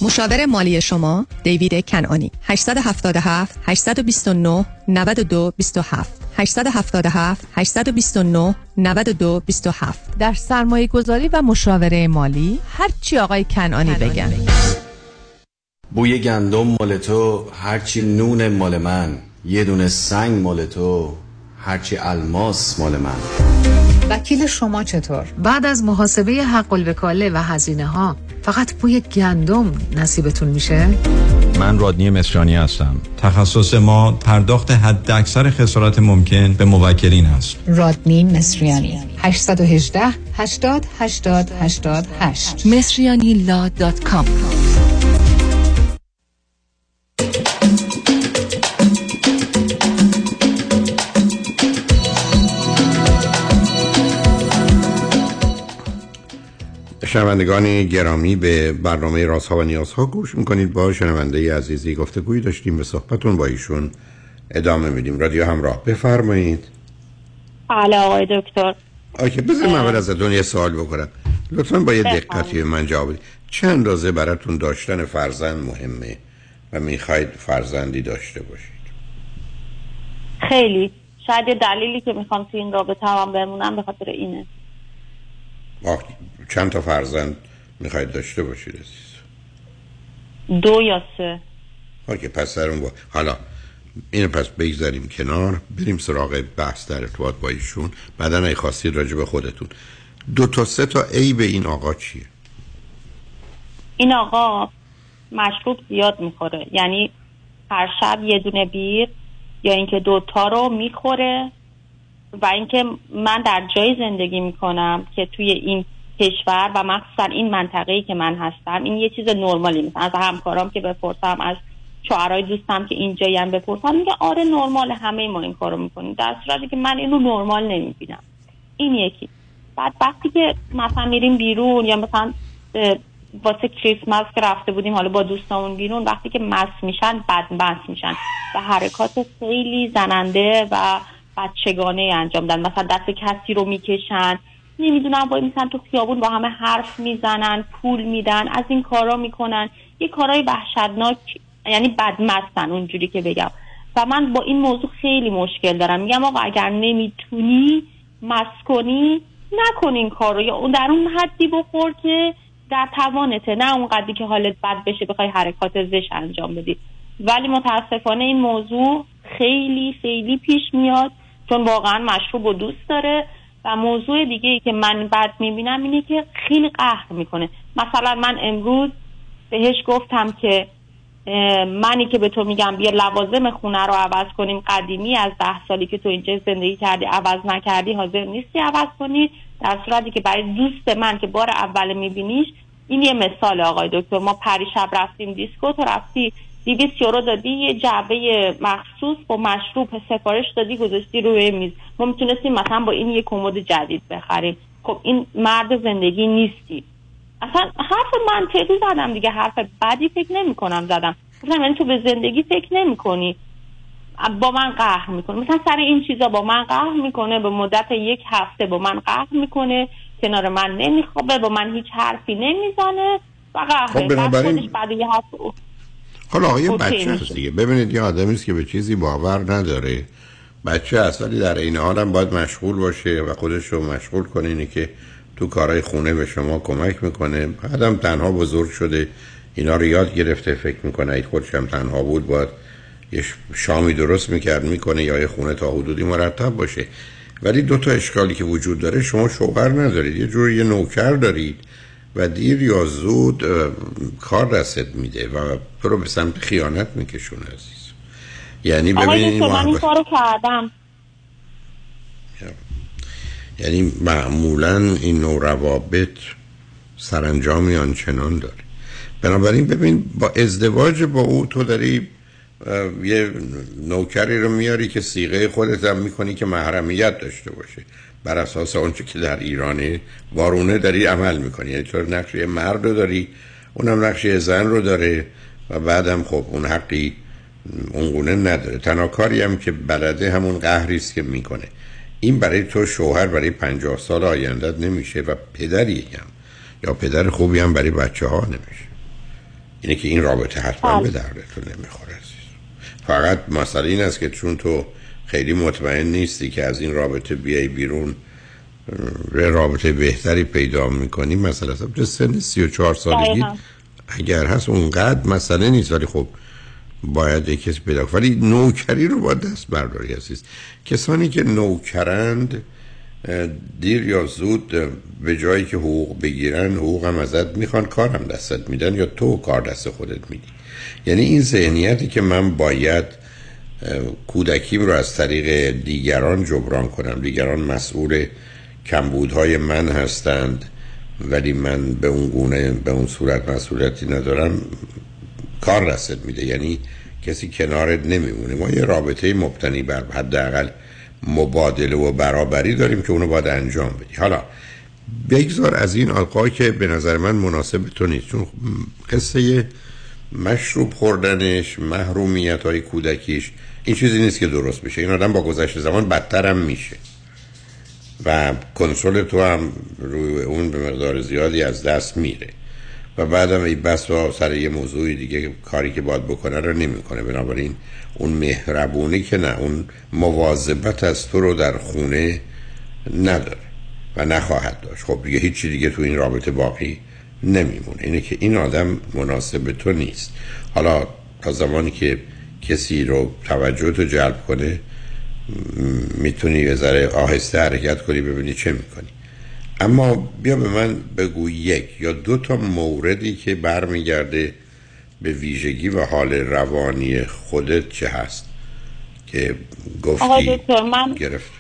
مشاور مالی شما دیوید کنانی 877 829 92 27 877 829 92 27 در سرمایه گذاری و مشاوره مالی هرچی آقای کنانی بگن. بوی گندم مال تو هرچی نون مال من یه دونه سنگ مال تو. هرچی الماس مال من. وکیل شما چطور؟ بعد از محاسبه حق الوکاله و هزینه ها فقط بوی گندم نصیبتون میشه؟ من رادنی مصریانی هستم. تخصص ما پرداخت حد اکثر خسارت ممکن به موکلین است. رادنی مصریانی. 818 80 80 88 مصریانی لا دات کام. شنوندگان گرامی به برنامه رازها و نیازها گوش می‌کنید. با شنونده عزیزی گفته گویی داشتیم به صحبتون با ایشون ادامه میدیم. رادیو همراه بفرمایید. بله آقای دکتر. آکه بذار من اول ازتون یه سوال بکنم. لطفا با یه دقتی به من جواب بدید. چه اندازه براتون داشتن فرزند مهمه و می‌خواید فرزندی داشته باشید؟ خیلی. شاید یه دلیلی که می‌خوام تو این رابطه هم بمونم به خاطر اینه. چند تا فرزند می‌خواید داشته باشید عزیز؟ دو یا سه. آکه پس در اون با... حالا اینو پس بگذاریم کنار بریم سراغ بحث در ارتباط با ایشون. بعدا ای خواستید راجع به خودتون. دو تا سه تا ای به این آقا چیه؟ این آقا مشروب زیاد می‌خوره. یعنی هر شب یه دونه بیر یا اینکه دوتا رو می‌خوره. و اینکه من در جای زندگی می‌کنم که توی این کشور و مخصوصا این منطقه‌ای که من هستم این یه چیز نرمالی نیست. از همکارام که بپرسم از شوهرای دوستم که اینجایی هم بپرسم میگه آره نرمال همه ما این کارو می‌کنیم. در صورتی که من اینو نرمال نمی‌بینم. این یکی. بعد وقتی که مثلا میریم بیرون یا مثلا واسه کریسمس که رفته بودیم حالا با دوستامون بیرون وقتی که مس میشن بد مس میشن. و حرکات خیلی زننده و بچگانه انجام دادن؟ مثلا دست کسی رو می‌کشن؟ نمی‌دونم وای میسن تو خیابون با همه حرف می‌زنن پول میدن از این کارا می‌کنن. یه کارهای وحشتناک یعنی بدمستن اونجوری که بگم. و من با این موضوع خیلی مشکل دارم. میگم آقا اگر نمی‌تونی مس کنی نکن این کار رو یا اون در اون حدی بخور که در توانته نه اون قدری که حالت بد بشه بخوای حرکات زش انجام بدی. ولی متاسفانه این موضوع خیلی خیلی پیش میاد. چون واقعا مشروب و دوست داره و موضوع دیگه ای که من بد می‌بینم اینه که خیلی قهر می‌کنه. مثلا من امروز بهش گفتم که منی که به تو میگم بیا لوازم خونه رو عوض کنیم قدیمی از ده سالی که تو اینجا زندگی کردی عوض نکردی حاضر نیستی عوض کنی. در صورتی که برای دوست من که بار اول میبینیش این یه مثال آقای دکتر. ما پریشب رفتیم دیسکو تو رفتی دیویس یورو دادی یه جعبه مخصوص با مشروب سفارش دادی گذاشتی روی میز. ما می‌تونستیم مثلا با این یه کمد جدید بخریم. خب این مرد زندگی نیستی. اصلا حرف منطقی زدم دیگه حرف بدی فکر نمی کنم زدم. گفتم یعنی تو به زندگی فکر نمی کنی با من قهر می‌کنه مثلا سر این چیزا با من قهر می‌کنه به مدت یک هفته با من قهر می‌کنه. کنار من نمیخوابه با من هیچ حرفی نمی‌زنه. و قهره خب بنابراین- بعد یه هفته حالا یه اوکی بچه. هست دیگه. ببینید یه آدمی است که به چیزی باور نداره. بچه هست ولی در این حال هم باید مشغول باشه و خودش رو مشغول کنه. اینه که تو کارهای خونه به شما کمک می‌کنه. بعدم تنها بزرگ شده. اینا رو یاد گرفته فکر می‌کنه اگه خودش هم تنها بود باید یه شامی درست می‌کرد می‌کنه یا یه خونه تا حدودی مرتب باشه. ولی دو تا اشکالی که وجود داره شما شوهر ندارید. یه جور یه نوکر دارید. و دیر یا زود کار دستت میده و تو رو به سمت خیانت میکشونه عزیز. یعنی ببینید من این محبت کارو کردم. یعنی معمولا این نوع روابط سرانجامی آنچنان داره. بنابراین ببین با ازدواج با او تو داری یه نوکری رو میاری که سیغه خودت هم می‌کنی که محرمیت داشته باشه. بر اساس آنچه که در ایران وارونه داری عمل می‌کنی. یعنی تو نقش یه مرد رو داری اونم نقش یه زن رو داره و بعدم خب اون حقی اونگونه نداره. تنها کاری هم که بلده همون قهری است که می‌کنه. این برای تو شوهر برای پنجاه سال آیندت نمیشه و پدری هم. یا پدر خوبی هم برای بچه ها نمیشه. اینه که این رابطه حتما به دردتون نمی‌خوره. فقط مسئله این است که چون تو خیلی مطمئن نیستی که از این رابطه بیای بیرون رابطه بهتری پیدا می‌کنی مثلا به سن 34 سالگی. اگر هست اونقدر مسئله نیست ولی خب باید یک کسی پیدا. ولی نوکری رو باید دست برداری عزیز کسانی که نوکرند دیر یا زود به جایی که حقوق بگیرن حقوق هم ازت می‌خوان کارم دستت میدن یا تو کار دست خودت میدی یعنی این ذهنیتی که من باید کودکیم رو از طریق دیگران جبران کنم. دیگران مسئول کمبودهای من هستند ولی من به اون گونه به اون صورت مسئولیتی ندارم. کار دستت میده یعنی کسی کنارت نمیمونه. ما یه رابطه مبتنی بر حداقل مبادله و برابری داریم که اونو باید انجام بدی. حالا بگذار از این آقای که به نظر من مناسب تو نیست. چون قصه مشروب خوردنش محرومیت های کودکیش این چیزی نیست که درست بشه. این آدم با گذشت زمان بدتر هم میشه. و کنترل تو هم روی اون به مقدار زیادی از دست میره. و بعدم ای بس و سر یه موضوع دیگه کاری که باید بکنه رو نمی‌کنه. بنابراین اون مهربونی که نه اون مواظبت از تو رو در خونه نداره و نخواهد داشت. خب دیگه هیچی دیگه تو این رابطه باقی نمیمونه. اینه که این آدم مناسب تو نیست. حالا تا زمانی که کسی رو توجه تو جلب کنه می‌تونی یه ذره آهسته حرکت کنی ببینی چه می‌کنی. اما بیا به من بگو یک یا دو تا موردی که برمیگرده به ویژگی و حال روانی خودت چه هست که آقای گفتی دکتر من گرفت.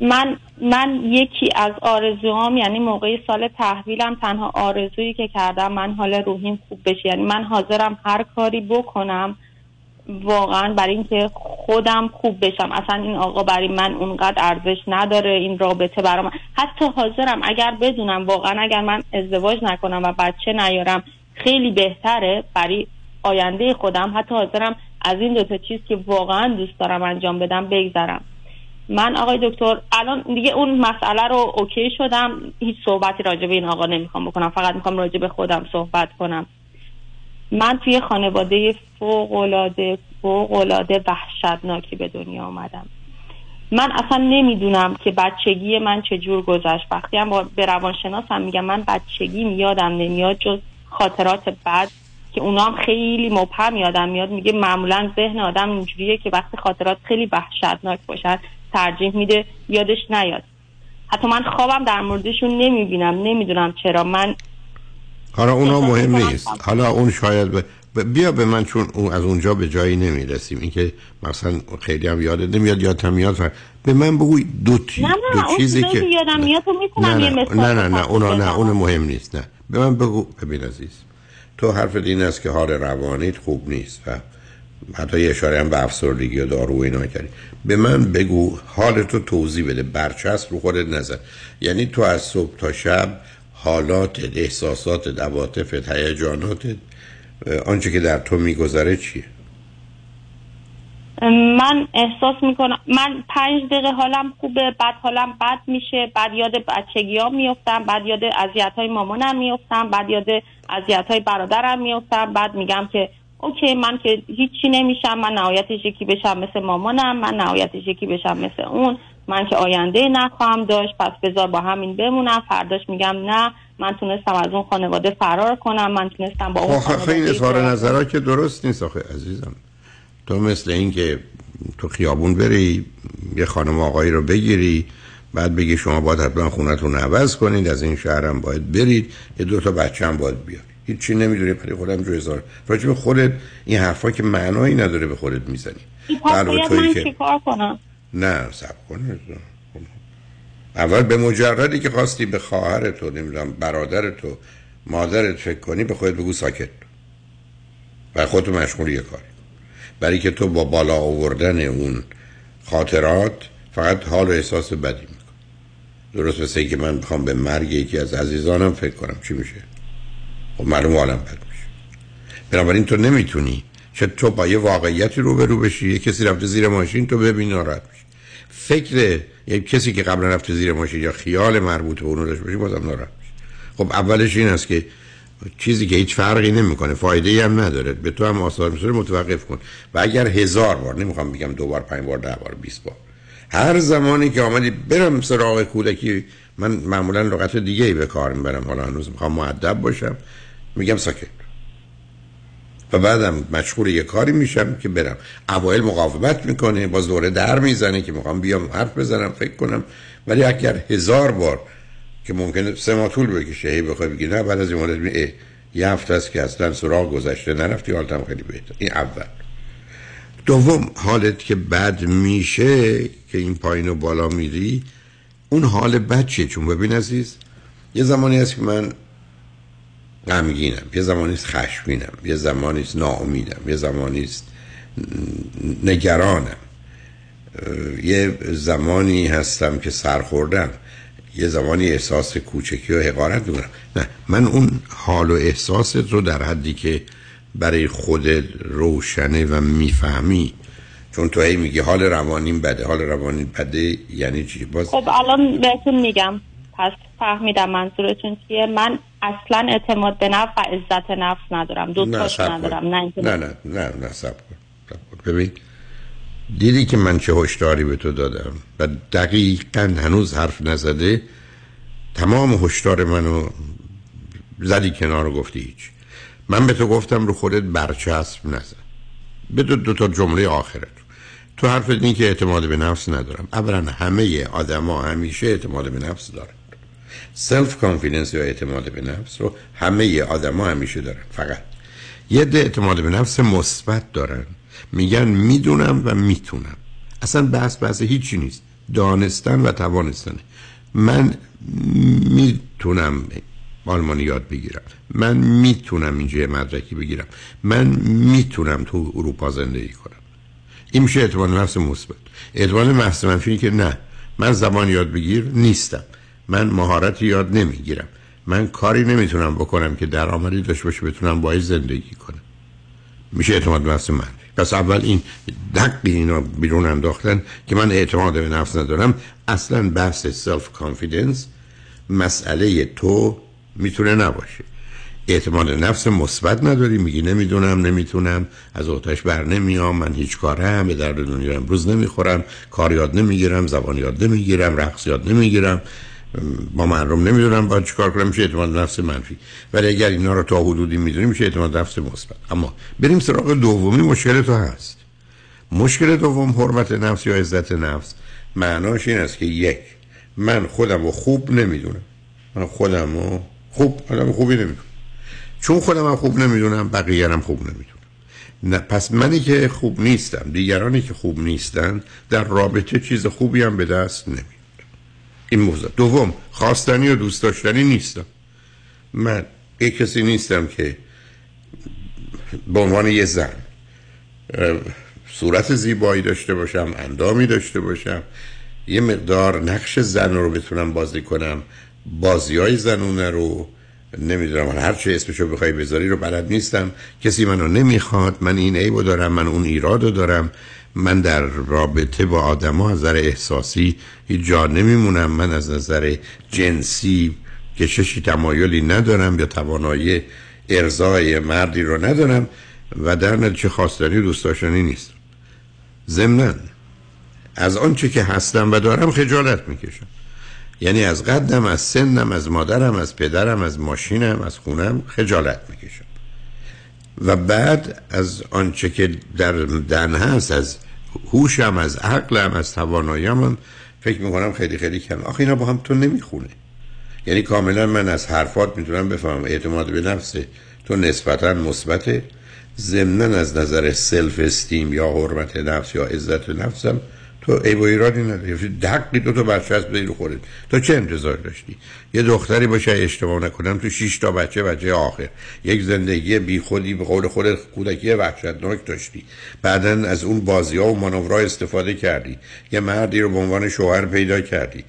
من من یکی از آرزوهام یعنی موقع سال تحویلم تنها آرزویی که کردم من حال روحیم خوب بشه. یعنی من حاضرم هر کاری بکنم واقعا برای اینکه خودم خوب بشم. اصلا این آقا برای من اونقدر ارزش نداره این رابطه برای من. حتی حاضرم اگر بدونم واقعا اگر من ازدواج نکنم و بچه نیارم خیلی بهتره برای آینده خودم. حتی حاضرم از این دوتا چیز که واقعا دوست دارم انجام بدم بگذرم. من آقای دکتر الان دیگه اون مسئله رو اوکی شدم. هیچ صحبتی راجع به این آقا نمی‌خوام بکنم. فقط می‌خوام راجع به خودم صحبت کنم. من توی خانواده فوق العاده فوق العاده وحشتناکی به دنیا آمدم. من اصلا نمی‌دونم که بچگی من چجور گذشت. وقتی هم به روانشناسم میگم من بچگی یادم نمیاد جز خاطرات بد که اونا هم خیلی مبهم یادم میاد. میگه معمولا ذهن آدم اینجوریه که وقتی خاطرات خیلی وحشتناک باشن ترجیح میده یادش نیاد. حتی من خوابم در موردشون نمی‌بینم نمی‌دونم چرا. من حالا اونا مهم نیست. حالا اون شاید ب... بیا به من چون اون از اونجا به جایی نمی‌رسیم. اینکه مثلا خیلی هم یادت نمیاد یادت هم میاد. به من بگوی دو, تی... نه نه دو چیزی که یادم میاد نه نه. نه نه نه. بزنم. اونا نه اون مهم نیست. نه. به من بگو ببین عزیز. تو حرف این است که حال روانیت خوب نیست. و حتی اشاره هم به افسردگی و دارو اینا کردی به من بگو حالتو توضیح بده. برچسب رو خودت نزن یعنی تو از صبح تا شب حالات احساسات عواطف هیجانات آنچه که در تو میگذره چیه؟ من احساس می‌کنم من پنج دقیقه حالم خوبه بعد حالم بد میشه بعد یاد بچگی ها میفتم بعد یاد اذیت های مامانم میفتم بعد یاد اذیت های برادرم میفتم بعد میگم که اوکی من که هیچی نمیشم من نهایتش یکی بشم مثل مامانم من نهایتش یکی بشم مثل اون. من که آینده نخواهم داشت پس بذار با همین بمونم. فرداش میگم نه من تونستم از اون خانواده فرار کنم من تونستم با اون خانواده این اظهار نظرها که درست نیست آخه عزیزم. تو مثل این که تو خیابون بری یه خانم آقایی رو بگیری بعد بگی شما باید حتما خونتون عوض کنید از این شهرم باید برید یه دو تا بچه هم باید بیاری هیچی نمی‌دونی ولی خودم جو هزار. راجع به خودت این حرفا که معنایی نداره به خودت می‌زنی. در من که... چیکار کنم؟ نه سب کن. اول به مجردی که خواستی به خواهر تو نمی‌دونم برادر تو مادرت فکر کنی به خودت بگو ساکت. و خودتو مشغول یه کاری برای که تو با بالا آوردن اون خاطرات فقط حال و احساس بدی میکن درست مثل که من می‌خوام به مرگ یکی از عزیزانم فکر کنم. چی میشه؟ خب معلوم حالم بد میشه. بنابراین تو نمی‌تونی چه تو با یه واقعیتی رو به رو بشی یه کسی رفته زیر ماشین تو ببین ناراحت میشی. فکر یه کسی که قبلا رفته زیر ماشین یا خیال مربوط به اونو داشته باشی بازم ناراحت میشی. خب اولش این است که چیزی که هیچ فرقی نمی‌کنه فایده ای هم نداره. به تو هم آثار می‌ذاره متوقف کن. و اگر هزار بار نمی‌خوام بگم دو بار پنج بار ده بار 20 بار هر زمانی که آمدی برم سراغ کودکی من معمولا لغت دیگه ای به کار می‌برم. حالا هنوز می‌خوام معدب باشم. میگم ساکت. و بعدم مشغول یه کاری میشم که برم. اوایل مقاومت می‌کنه باز دوره در می‌زنه که می‌خوام بیام حرف بزنم فکر کنم. ولی اگر هزار بار که ممکنه سه ماه طول بکشه هی بخوای بگی نه بعد از این می یه هفته است که اصلا سراغ گذشته نرفتی حالتم خیلی بهتر. این اول. دوم حالت که بد میشه که این پایین و بالا میری اون حال بد چیه؟ چون ببین عزیز یه زمانی هست که من غمگینم. یه زمانی است خشمگینم یه زمانی است ناامیدم. یه زمانی است نگرانم. یه زمانی هستم که سرخوردم یه زمانی احساس کوچکی و حقارت می‌کنم نه من اون حال و احساست رو در حدی که برای خودت روشنه و می‌فهمی. چون تو هی میگی حال روانیم بده. حال روانیم بده یعنی چی؟ باز خب الان بهتون میگم. پس فهمیدم منظورتون چیه. من اصلا اعتماد به نفس و عزت نفس ندارم. دو تاش ندارم نه نه نه نه نه سب ببین دیدی که من چه هشداری به تو دادم و دقیقا هنوز حرف نزده تمام هشدار منو زدی کنار و گفتی هیچ. من به تو گفتم رو خودت برچسب نزن. به دو, دو تا جمله آخرت تو حرف این که اعتماد به نفس ندارم. اولا همه آدما همیشه اعتماد به نفس دارن. self-confidence یا اعتماد به نفس رو همه آدما همیشه دارن. فقط یه عده اعتماد به نفس مثبت دارن. میگن می‌دونم و می‌تونم. اصلا بحث بحث هیچی نیست. دانستن و توانستن من می‌تونم آلمانی یاد بگیرم. من می‌تونم اینجا مدرکی بگیرم. من می‌تونم تو اروپا زندگی کنم. این میشه اعتماد نفس مثبت. اعتماد نفس منفی که نه من زبان یاد بگیر نیستم. من مهارت یاد نمی‌گیرم. من کاری نمی‌تونم بکنم که درآمدی داشته باشه بتونم باید زندگی کنم. میشه اعتماد نفس منفی پس اول این دقی اینا بیرون انداختن که من اعتماد به نفس ندارم. اصلا بحث self-confidence مسئله تو می‌تونه نباشه. اعتماد نفس مثبت نداری. میگی نمی‌دونم نمی‌تونم. از عهدش بر نمیام من هیچ کارم به درد دنیا امروز نمی‌خورم. کار یاد نمی‌گیرم زبان یاد نمی‌گیرم رقص یاد نمی‌گیرم. با مردم نمی‌دونم باید چیکار کنم میشه اعتماد نفس منفی. ولی اگر اینا رو تا حدودی می‌دونیم میشه اعتماد نفس مثبت. اما بریم سراغ دومی مشکل تو هست. مشکل دوم حرمت نفس یا عزت نفس. معناش این است که یک من خودم رو خوب نمی‌دونم. من خودم رو خوب آدم خوبی نمی‌دونم. چون خودم خوب نمی‌دونم بقیه هم خوب نمی‌دونم. نه پس منی که خوب نیستم دیگرانی که خوب نیستن در رابطه چیز خوبی هم به دست نمیاد این موضوع. دوم خواستنی و دوست داشتنی نیستم من یک کسی نیستم که به عنوان یه زن صورت زیبایی داشته باشم اندامی داشته باشم یه مقدار نقش زن رو بتونم بازی کنم. بازی های زنونه رو نمی‌دونم هر چه اسمشو بخوای بذاری رو بلد نیستم. کسی منو نمی‌خواد من این عیبو دارم من اون ایرادو دارم. من در رابطه با آدما از نظر احساسی هیچ جا نمیمونم. من از نظر جنسی کششی تمایلی ندارم یا توانایی ارزای مردی رو ندارم و در نتیجه خواستنی دوست داشتنی نیست. ضمنا از آنچه که هستم و دارم خجالت می‌کشم. یعنی از قدم از سنم از مادرم از پدرم از ماشینم از خونم خجالت می‌کشم. و بعد از آنچه که در دن هست از هوشم از عقلم از تواناییمم. فکر می‌کنم خیلی خیلی کم. آخه اینا با هم تو نمی‌خونه. یعنی کاملا من از حرفات می‌تونم بفهمم. اعتماد به نفسه تو نسبتا مثبته. ضمنا از نظر سلف استیم یا حرمت نفس یا عزت نفسم تو ای و ایرادی نداری. دقی دو تا بچه هست رو خورد. تو چه انتظار داشتی؟ یه دختری باشه اشتباه نکنم تو 6 تا بچه بچه آخر. یک زندگی بی خودی به قول خود کودکی وحشتناک داشتی. بعدا از اون بازی ها و مانورها استفاده کردی. یه مردی رو به عنوان شوهر پیدا کردی.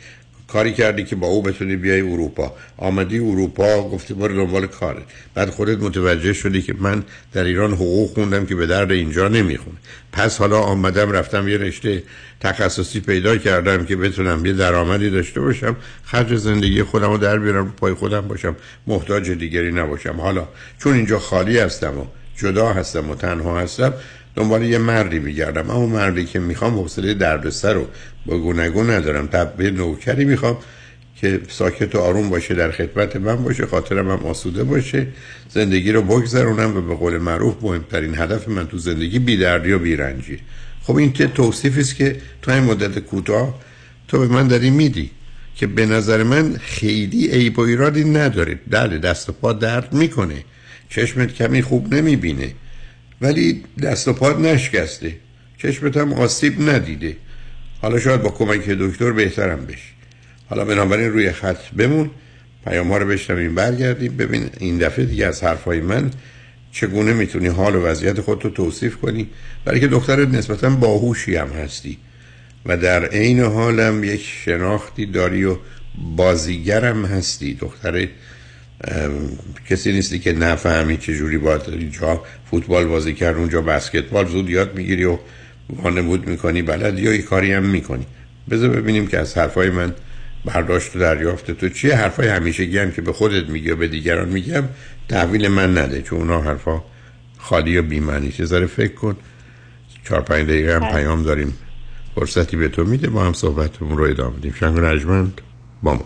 کاری کردی که با او بتونی بیای اروپا. آمدی اروپا گفتی برو دنبال کاره بعد خودت متوجه شدی که من در ایران حقوق خوندم که به درد اینجا نمی‌خونه. پس حالا آمدم رفتم یه رشته تخصصی پیدا کردم که بتونم یه درآمدی داشته باشم. خرج زندگی خودم رو در بیارم پای خودم باشم. محتاج دیگری نباشم. حالا چون اینجا خالی هستم و جدا هستم و تنها هستم دنبال یه مردی میگردم. اما مردی که می‌خوام حوصله دردسر رو با گونگو ندارم. به نوکری می‌خوام که ساکت و آروم باشه در خدمت من باشه خاطرم هم آسوده باشه زندگی رو بگذرونم و به قول معروف مهمترین هدف من تو زندگی بیدردی و بیرنجی. خب این که توصیفی است که تو این مدت کوتاه تو به من داری میدی که به نظر من خیلی عیب و ایرادی نداره. بله دست و پا درد می‌کنه. چشمت کمی خوب نمی‌بینه. ولی دست و پاد نشکسته. چشمت هم آسیب ندیده. حالا شاید با کمک دکتر بهترم بشی حالا بنابراین روی خط بمون. پیام ها رو بشنویم برگردیم. ببین این دفعه دیگه از حرفای من چگونه می‌تونی حال و وضعیت خود رو توصیف کنی؟ برای که دختر نسبتا باهوشی هم هستی و در عین حالم یک شناختی داری و بازیگرم هستی. دختر کسی نیستی که نفهمی چجوری باید اینجا فوتبال بازی کرد اونجا بسکتبال زود یاد می‌گیری و وانمود می‌کنی بلد یا یه کاری هم می‌کنی. بذار ببینیم که از حرفای من برداشت و دریافت تو چیه. حرفای همیشه هم که به خودت میگی و به دیگران میگم تحویل من نده چون اونا حرفا خالی و بیمعنی. چه ذره فکر کن. چهار پنج دقیقه هم پیام داریم. فرصتی به تو میده. با هم صحبتمون رو ادامه بدیم. شنگ رجمند با ما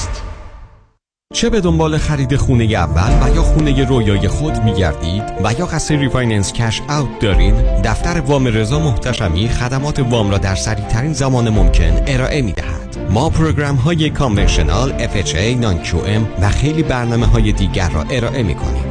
چه به دنبال خرید خونه اول و یا خونه رویای خود میگردید و یا قصد refinance cash out دارید دفتر وام رضا محتشمی خدمات وام را در سریع ترین زمان ممکن ارائه می دهد ما program های conventional FHA, non و خیلی برنامه های دیگر را ارائه می کنیم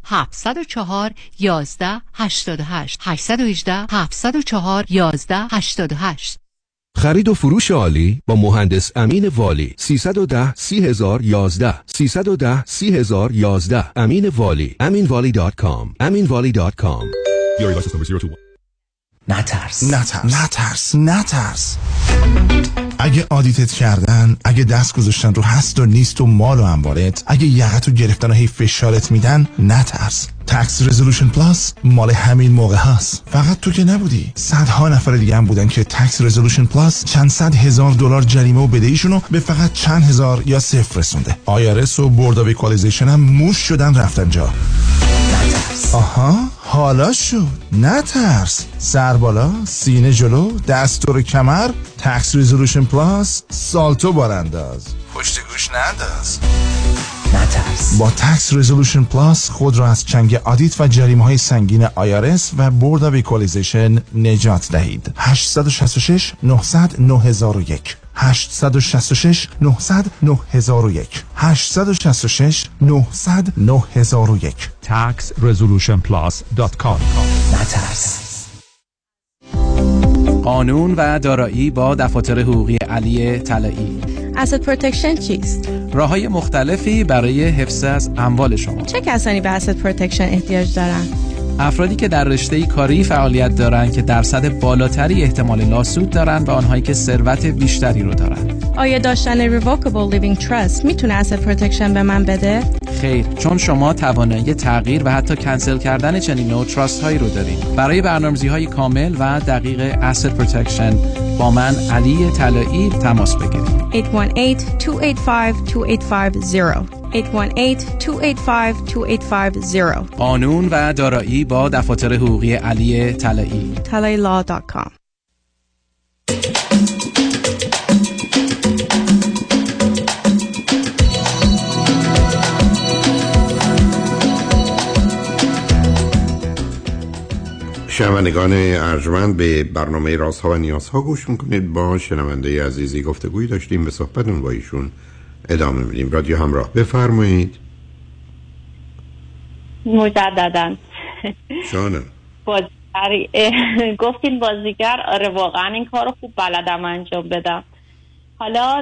704 11 88 818 704 11 88 خرید و فروش عالی با مهندس امین والی. 310 30011 310 30011 امین والی. aminvali.com aminvali.com نترس. نترس. نترس. نترس. اگه audit ت کردن اگه دست گذاشتن رو هست و نیست و مال و انبارت اگه یقتو گرفتن و هی فشارت میدن نترس. Tax Resolution Plus مال همین موقع هست فقط تو که نبودی. صدها نفر دیگه هم بودن که Tax Resolution Plus چند صد هزار دلار جریمه و بدهیشونو به فقط چند هزار یا صفر رسونده. IRS و Board of هم موش شدن رفتن جا. آها حالا شد نترس سر بالا سینه جلو دست رو کمر Tax Resolution Plus سالتو بارانداز پشت گوش ننداز. نترس. با Tax Resolution Plus خود را از چنگ audit و جریمه های سنگین IRS و Board of Equalization نجات دهید. 866 900 9001 866 900 9001 866 900 9001 taxresolutionplus.com نترس. قانون و دارایی با دفاتر حقوقی علی طلایی. Asset protection چیست؟ راه های مختلفی برای حفظ از اموال شما چه کسانی به asset protection احتیاج دارند؟ افرادی که در رشته کاری فعالیت دارند که درصد بالاتری احتمال لاسود دارند و آنهایی که ثروت بیشتری رو دارند. آیا داشتن revocable living trust می‌تونه asset protection به من بده؟ خیر چون شما توانایی تغییر و حتی کنسل کردن چنین نوع تراست هایی رو دارید. برای برنامه‌ریزی های کامل و دقیق asset protection با من علی طلایی تماس بگیرید. 818-285-2850 818-285-2850 قانون و دارایی با دفاتر حقوقی علی طلایی شنوندگان ارجمند به برنامه رازها و نیازها گوش می‌کنید. با شنونده عزیزی گفتگوی داشتیم. به صحبتون با ایشون ادامه میدیم. رادیو همراه. بفرمایید. مجددا. شانم بازیگر گفتین بازیگر آره واقعا این کار رو خوب بلدم انجام بدم. حالا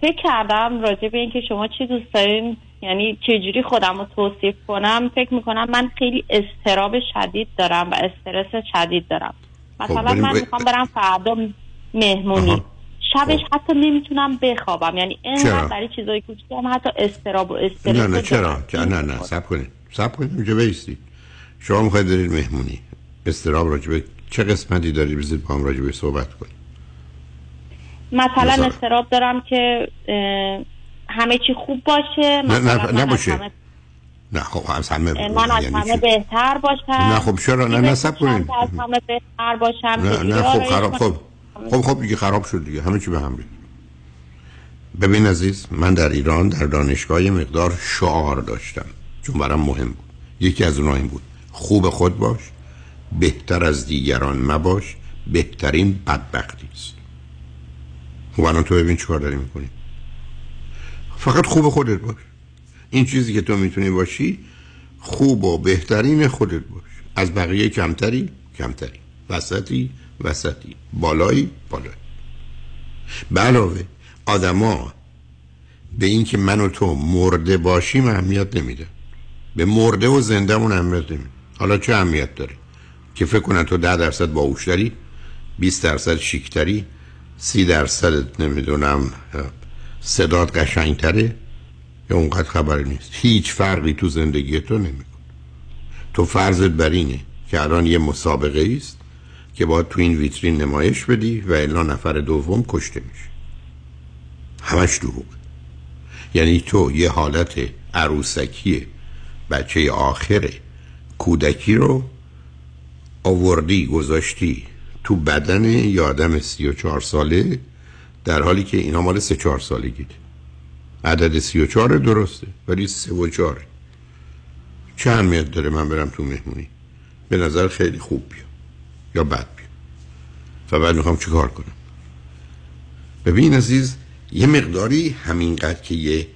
فکر کردم راجع به اینکه شما چی دوست دارین یعنی چجوری خودم رو توصیف کنم فکر می‌کنم من خیلی استراب شدید دارم و استرس شدید دارم. مثلا بریم من می‌خوام برم فردا مهمونی. شبش حتی نمی‌تونم بخوابم. یعنی؟ اینقدر برای چیزای کوچیک هم حتی استراب و استرس نه نه چرا. چرا؟ نه نه سب کنید. سب کنید اونجا بیستید شما می‌خواید برید مهمونی. استراب راجبه چه قسمتی دارید؟ بزید با هم راجبه صحبت کنید مثلا؟ استراب دارم که همه چی خوب باشه نه مثلا نه نباشه. نه خب از همه من از یعنی همه؟ بهتر باشم. نه خب چرا؟ نه، صبر کنید. از همه بهتر باشم نه نه خب خراب؟ خب خب خب دیگه خراب شد دیگه. همه چی به هم ریخت. ببین عزیز من در ایران در دانشگاه یه مقدار شعار داشتم. چون برام مهم بود. یکی از اونها این بود. خوب خود باش بهتر از دیگران مباش بهترین بدبختی است. خب الان تو ببین چیکار داری می‌کنی. فقط خوب خودت باش. این چیزی که تو می‌تونی باشی خوب و بهترین خودت باش. از بقیه کمتری کمتری. وسطی وسطی. بالایی بالایی. به علاوه آدما به اینکه من و تو مرده باشیم اهمیت نمیده. به مرده و زندهمون اهمیت نمیده. حالا چه اهمیت داره؟ که فکر کنن تو ده درصد باهوشتری 20 درصد شیکتری سی درصد نمی‌دونم صدات قشنگتره؟ یا اونقدر خبری نیست؟ هیچ فرقی تو زندگی تو نمیکن تو فرضت بر اینه که الان یه مسابقه است که باید تو این ویترین نمایش بدی و الا نفر دوم کشته میشه. همش دروغ. یعنی تو یه حالت عروسکی بچه آخر کودکی رو آوردی گذاشتی تو بدن یادم سی و چهار ساله در حالی که اینا مال سه چهار سالگی عدد سی و چهار درسته ولی سه و چهاره چه اهمیت داره من برم تو مهمونی؟ به نظر خیلی خوب بیا. یا بد بیا. بعد می‌خوام چیکار کنم؟ ببین عزیز یه مقداری همینقدر که یه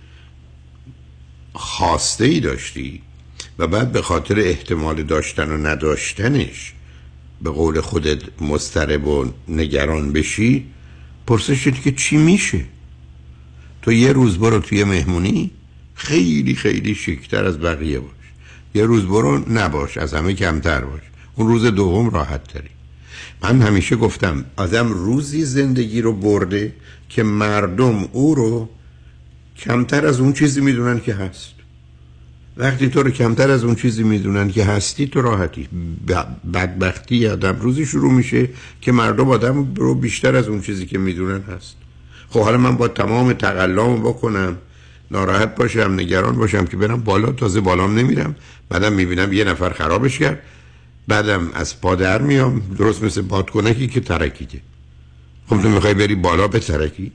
خواسته ای داشتی و بعد به خاطر احتمال داشتن و نداشتنش به قول خودت مسترب و نگران بشی پرسش که چی میشه؟ تو یه روز برو توی مهمونی خیلی خیلی شیکتر از بقیه باش. یه روز برو نباش از همه کمتر باش. اون روز دوم راحت تری. من همیشه گفتم آدم روزی زندگی رو برده که مردم او رو کمتر از اون چیزی می‌دونن که هست. وقتی تو رو کمتر از اون چیزی می‌دونن که هستی تو راحتی. بدبختی آدم روزی شروع میشه که مردم آدم رو بیشتر از اون چیزی که می‌دونن هست. خب حالا من با تمام تقلام بکنم ناراحت باشم نگران باشم که برم بالا تازه بالام نمیرم. بعدم می‌بینم یه نفر خرابش کرد. بعدم از پادر میام درست مثل بادکنکی که ترکیده. خب تو می‌خوای بری بالا به ترکی؟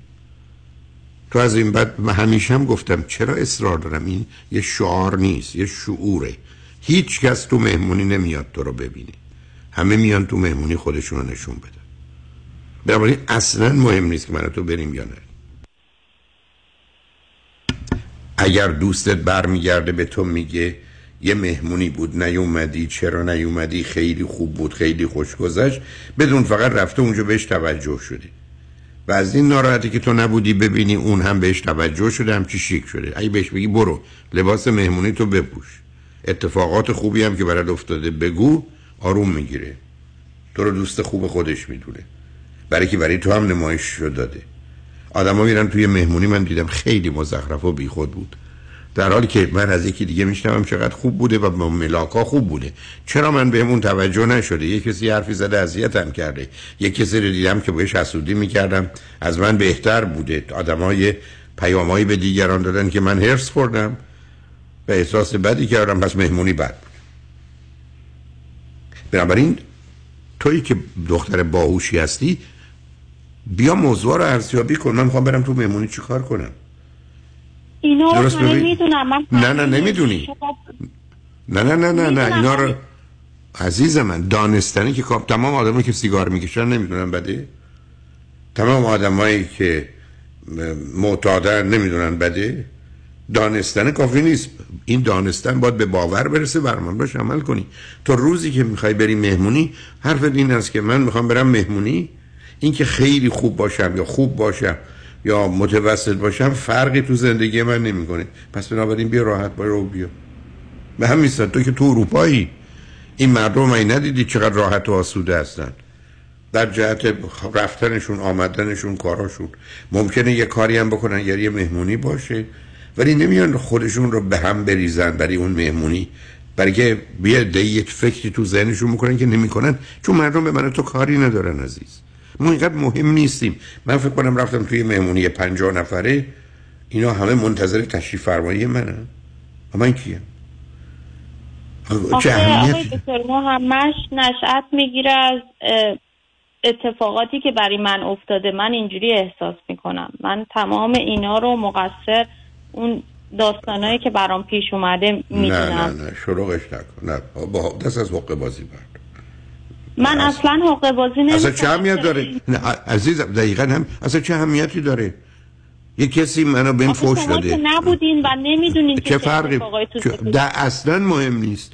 تو از این بعد همیشه هم گفتم چرا اصرار دارم؟ این یه شعار نیست یه شعوره. هیچ کس تو مهمونی نمیاد تو رو ببینی همه میان تو مهمونی خودشون رو نشون بدن. بنابراین اصلا مهم نیست که من تو بریم یا نه. اگر دوستت برمیگرده به تو میگه یه مهمونی بود نیومدی چرا نیومدی؟ خیلی خوب بود خیلی خوش گذشت. بدون فقط رفته اونجا بهش توجه شده. و از این ناراحتی که تو نبودی ببینی اون هم بهش توجه شده هم چی شیک شده. اگه بهش بگی برو لباس مهمونی تو بپوش. اتفاقات خوبی هم که برات افتاده بگو آروم می‌گیره. تو رو دوست خوب خودش می‌دونه. برای که برای تو هم نمایش شد داده. آدما میرن توی مهمونی من دیدم خیلی مزخرف و بیخود بود. در حالی که من از یکی دیگه میشنوم چقدر خوب بوده و با ملاکا خوب بوده. چرا من بهمون توجه نشده؟ یه کسی حرفی زده اذیتم کرده. یه کسی رو دیدم که بهش حسودی می‌کردم. از من بهتر بوده. آدمای پیامایی به دیگران دادن که من هرس خوردم. و احساس بدی کردم. پس مهمونی بد بود. بنابراین تویی که دختر باهوشی هستی بیا موضوع رو ارزیابی کن. من می‌خوام برم تو مهمونی چیکار کنم؟ اینا درست ببین. می‌دونم من نه نه نمی‌دونی. نه نه نه نه نه اینا رو عزیز من دانستنی که تمام آدمایی که سیگار می‌کشن نمی‌دونن بده تمام آدمایی که معتادن نمی‌دونن بده دانستن کافی نیست. این دانستن باید به باور برسه بر من باش عمل کنی. تو روزی که می‌خوای بری مهمونی حرف این است که من می‌خوام برم مهمونی. این که خیلی خوب باشم یا خوب باشم یا متوسط باشم فرقی تو زندگی من نمی‌کنه. پس بنابراین بیا راحت رو بیا. به همین تو که تو اروپایی این مردم من ندیدی چقدر راحت و آسوده هستن؟ در جهت رفتنشون آمدنشون کاراشون. ممکنه یه کاری هم بکنن یا یه مهمونی باشه. ولی نمیان خودشون رو به هم بریزن برای اون مهمونی. برای که بیا یه فکری تو ذهنشون می‌کنن که نمی‌کنن. چون مردم به من تو کاری ندارن عزیز. ما اینقدر مهم نیستیم. من فکر کنم رفتم توی مهمونی پنجاه نفره اینا همه منتظر تشریف فرمایی منن. و من کیم؟ چه آخه اهمیتی؟ آقای دکتر ما همش نشأت می‌گیره از اتفاقاتی که برای من افتاده. من اینجوری احساس می‌کنم. من تمام اینا رو مقصر اون داستانایی که برام پیش اومده نه می‌دونم. نه نه شروعش نکن. نه با دست از حق بازی برد من اصلا حقوق بازی اصلا چه نمی‌کنم. اهمیت داره؟ نه عزیزم دقیقا هم اصلا چه اهمیتی داره؟ یه کسی منو بهم فوش شما داده. نبودین و نمی‌دونین که چه فرقی؟ ده اصلا مهم نیست.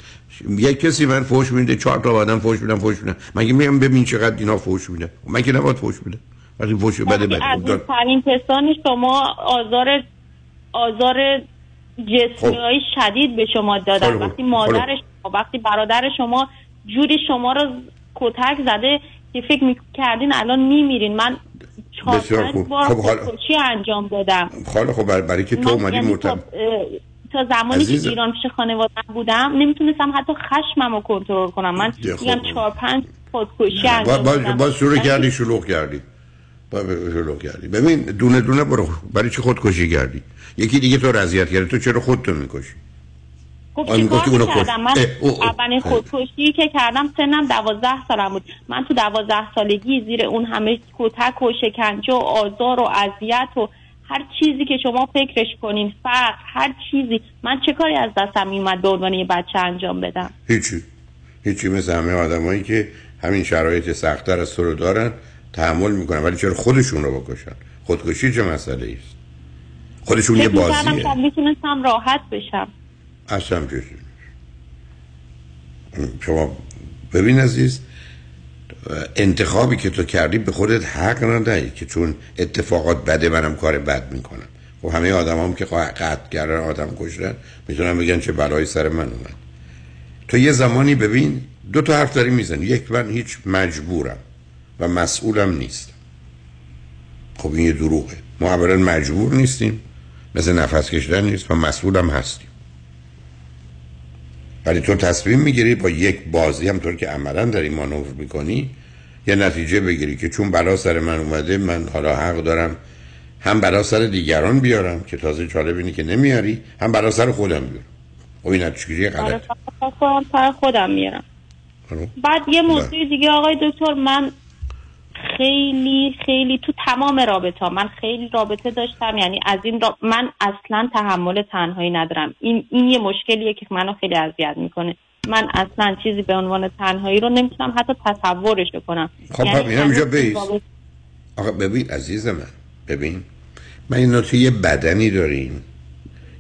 یه کسی من فوش میده چهار تا آدم فوش میدن فوش میدن. مگه میگم ببین چقدر اینا فوش میدن؟ من که نباید فوش میدن وقتی فوش بده بده. عزیزترین کسان شما آزار آزار جسمی های شدید به شما دادن. خب، وقتی خب. مادرش وقتی برادر شما جوری شما رو کتک زده که فکر می‌کردین الان میمیرین. من چهار بسیار پنج خوب. بار خب حالا- خودکشی انجام دادم. خاله خب برای, که تو اومدی یعنی مرتب. تا, اه، تا زمانی عزیزم. که ایران پیش خانواده بودم نمی‌تونستم حتی خشمم رو کنترل کنم. من خب. میگم چهار پنج خودکشی انجام با دادم. با شروع ولی کردی شلوغ کردی. شلوغ کردی. ببین دونه دونه برو. برای چی خودکشی کردی؟ یکی دیگه تو رضایت کرده. تو چرا خودتو می‌کشی؟ خب چیکار می‌کردم؟ من. اولین خودکشی که کردم سنم دوازده سالم بود. من تو دوازده سالگی زیر اون همه کتک و شکنجه و آزار و اذیت و هر چیزی که شما فکرش کنین فقر هر چیزی. من چه کاری از دستم میومد به عنوان یه بچه انجام بدم؟ هیچی. هیچی مثل همه آدمایی که همین شرایط سختتر از تو رو دارن تحمل می‌کنن ولی چرا خودشون رو بکشن؟ خودکشی چه مسئله است؟ خودشون یه بازیه. می‌تونستم راحت بشم. اصلا نیست. شما ببین عزیز انتخابی که تو کردی به خودت حق ندهی که چون اتفاقات بده منم کار بد می‌کنم خب همه آدم هم که قطع کردن آدم کشتن می‌تونن بگن چه بلایی سر من اومد. تو یه زمانی ببین دو تا حرف داری می‌زنی. یک من هیچ مجبورم و مسئولم نیستم. خب این یه دروغه. ما اولا مجبور نیستیم. مثل نفس کشیدن نیست و مسئولم هستیم. ولی تو تصمیم می‌گیری با یک بازی همطور که عملا داری مانور می‌کنی یه نتیجه بگیری که چون بلا سر من اومده من حالا حق دارم هم بلا سر دیگران بیارم که تازه جالب اینه که نمیاری هم بلا سر خودم بیارم. خب این نتیجه آره غلط فقط خودم سر خودم میارم. بعد یه موضوع دیگه آقای دکتر من خیلی خیلی تو تمام رابطه من خیلی رابطه داشتم یعنی از این را... من اصلا تحمل تنهایی ندارم. این این یه مشکلیه که منو خیلی اذیت می‌کنه. من اصلا چیزی به عنوان تنهایی رو نمی‌تونم حتی تصورش کنم خب یعنی اینجا بیس. آقا ببین عزیز من ببین من این تو یه بدنی داریم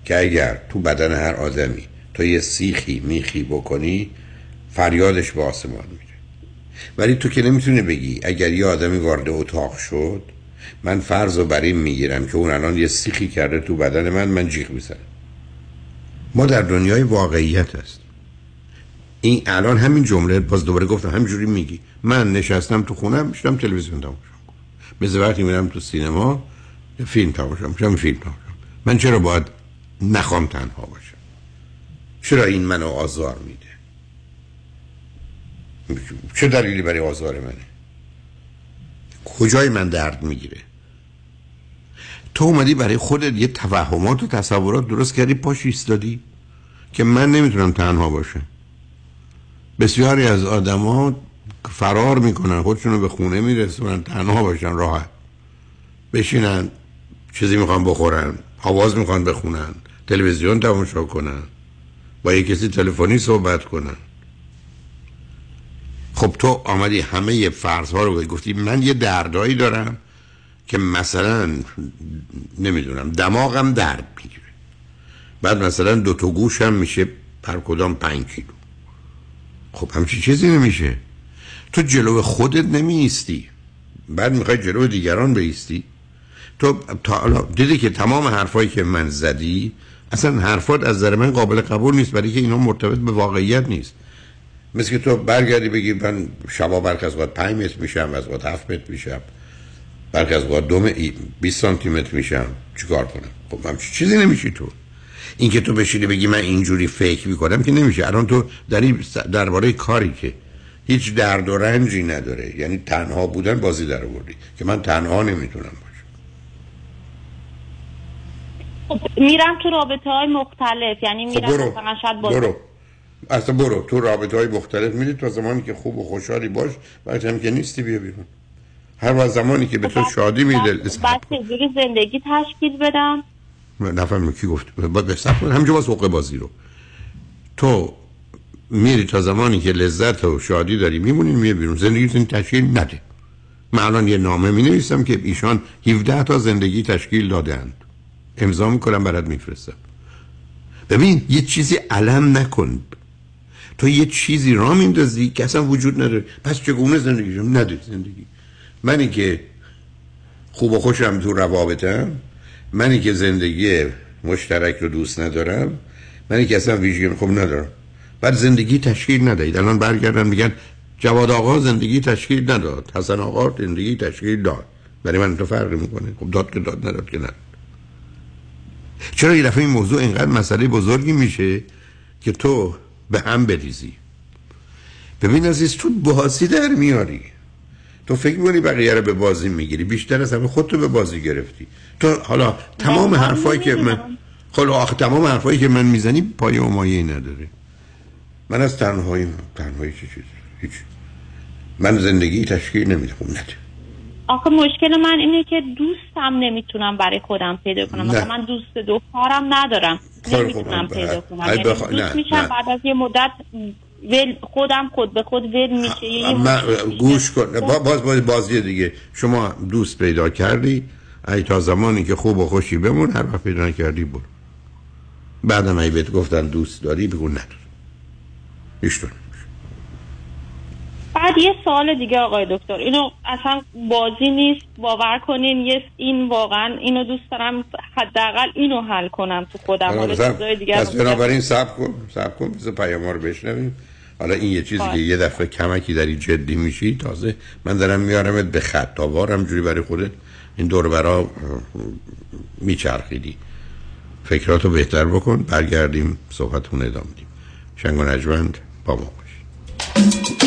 که اگر تو بدن هر آدمی تو یه سیخی میخی بکنی فریادش به آسمان میره. ولی تو که نمی‌تونی بگی اگر یه آدمی وارد اتاق شد من فرض رو بر این می‌گیرم که اون الان یه سیخی کرده تو بدن من من جیغ می‌زنم. ما در دنیای واقعیت هست این الان همین جمله باز دوباره گفتم همینجوری میگی. من نشستم تو خونم میشتم تلویزیون تماشا کنم مثل وقتی میرم تو سینما فیلم تماشا میشم فیلم تماشا. من چرا باید نخوام تنها باشم؟ چرا این منو آزار میده؟ چه دلیلی برای آزار منه؟ کجای من درد می‌گیره؟ تو اومدی برای خودت یه توهمات و تصورات درست کردی پاش ایستادی که من نمی‌تونم تنها باشم. بسیاری از آدما فرار می‌کنن خودشونو به خونه میرسونن تنها باشن راحت. بشینن چیزی می‌خوان بخورن آواز می‌خوان بخونن تلویزیون تماشا کنن با یه کسی تلفنی صحبت کنن. خب تو آمدی همه فرض ها رو گفتی. من یه دردایی دارم که مثلا نمی‌دونم دماغم درد می‌گیره. بعد مثلا دو تا گوشم میشه پر کدام پنج کیلو. خب همچی چیزی نمیشه. تو جلو خودت نمیستی بعد می‌خوای جلو دیگران بیستی. تو تا دیدی که تمام حرفایی که من زدی اصلا حرفات از نظر من قابل قبول نیست برای که اینا مرتبط به واقعیت نیست. مثل که تو برگردی بگی من شبا برک از وقت 5 متر میشم از وقت 7 متر میشم. برک از وقت دو 20 سانتی متر میشم. چیکار کنم؟ خب همچی چیزی نمیشی تو. این که تو بشینی بگی من اینجوری فکر می‌کنم که نمیشه. الان تو در درباره کاری که هیچ درد و رنجی نداره یعنی تنها بودن بازی در آوردی که من تنها نمی‌تونم باشم. خب میرم تو رابطه های مختلف یعنی خب میرم. مثلا شاید برو. اصلا برو. تو رابطه های مختلف میری تا زمانی که خوب و خوشحالی باش وقتی هم که نیستی بیا بیرون. هر وقت زمانی که به تو شادی میده بعد چجوری زندگی تشکیل بدم؟ نفهم کی گفت. باید بسخت کنی همینجا باز حقه بازی رو. تو میری تا زمانی که لذت و شادی داری میمونی میه بیرون. زندگیتون تشکیل نده. من الان یه نامه می نویسم که ایشان 17 تا زندگی تشکیل دادند امضا می‌کنم برات میفرستم. ببین یه چیزی علم نکن. تو یه چیزی را میندازی که اصلا وجود نداره. پس چگونه زندگی شم نده زندگی. منی که خوب و خوشم تو روابطم منی که زندگی مشترک رو دوست ندارم منی که اصلا ویژگی خوب ندارم. بعد زندگی تشکیل ندهید. الان برگردن میگن جواد آقا زندگی تشکیل نداد. حسن آقا زندگی تشکیل داد. برای من تو فرقی می‌کنه. خب داد که داد نداد که نداد چرا یه دفعه این موضوع اینقدر مسئله بزرگی میشه که تو به هم بریزی. ببین عزیز تو بازی در میاری. تو فکر می‌کنی بقیه رو به بازی می‌گیری؟ بیشتر از همه خودتو به بازی گرفتی. تو حالا تمام حرفایی که من خب آخه تمام حرفایی که من می‌زنی پای و مایه نداره. من از تنهایی تنهایی چه چیزی؟ هیچ. من زندگی تشکیل نمیدم نده آخه مشکل من اینه که دوستم نمی‌تونم برای خودم پیدا کنم. نه. مثلا من دوست دخترم ندارم. نمی‌تونم خب، پیدا خب، کنم. یعنی بخوا- دوست نه، میشم نه. بعد از یه مدت ول خودم خود به خود ول میشه. من گوش کن. با- باز باز بازی دیگه. شما دوست پیدا کردی؟ ای تا زمانی که خوب و خوشی بمون هر وقت پیدا کردی برو. بعدم ای بهت گفتن دوست داری بگو نداری ایشتون بعد یه سوال دیگه آقای دکتر. اینو اصلا بازی نیست باور کنین. یه این واقعا اینو دوست دارم حداقل اینو حل کنم تو خودم. حالا چیزای دیگه پس بنابراین سب کن سب کن بذار پیام رو بشنویم. حالا این یه چیزی. که یه دفعه کمکی داری جدی میشی تازه من دارم میارمت به خط. تا وارم جوری برای خودت این دور برا میچرخیدی. فکراتو بهتر بکن برگردیم صحبتون ادامه میدیم شنگ و نجمند با ما باش.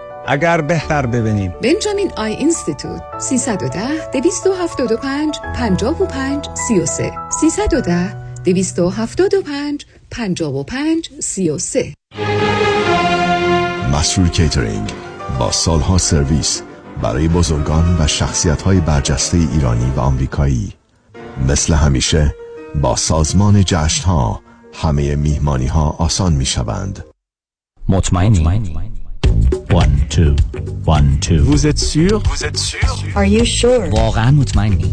اگر بهتر ببینیم. بنجامین Eye Institute 310 275 55 33 310 275 55 33 مسرور کیترینگ با سالها سرویس برای بزرگان و شخصیت های برجسته ایرانی و آمریکایی. مثل همیشه با سازمان جشن ها همه میهمانی ها آسان می شوند مطمئنی. One, two, one, two. Vous êtes sûr Vous êtes sûr Are you sure? واقعا مطمئنی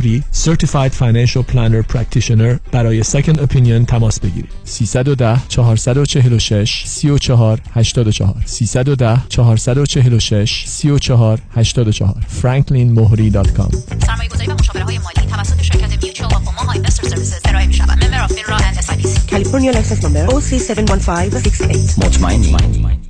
مهری Certified Financial Planner Practitioner برای Second Opinion تماس بگیرید. 310 446 34 84 310 446 34 84 franklinmohri.com سرمایه گذاری و مشاوره های مالی توسط شرکت Mutual Omaha Investor Services ارائه می شود member of FINRA and S California license number OC71568 مطمئنی.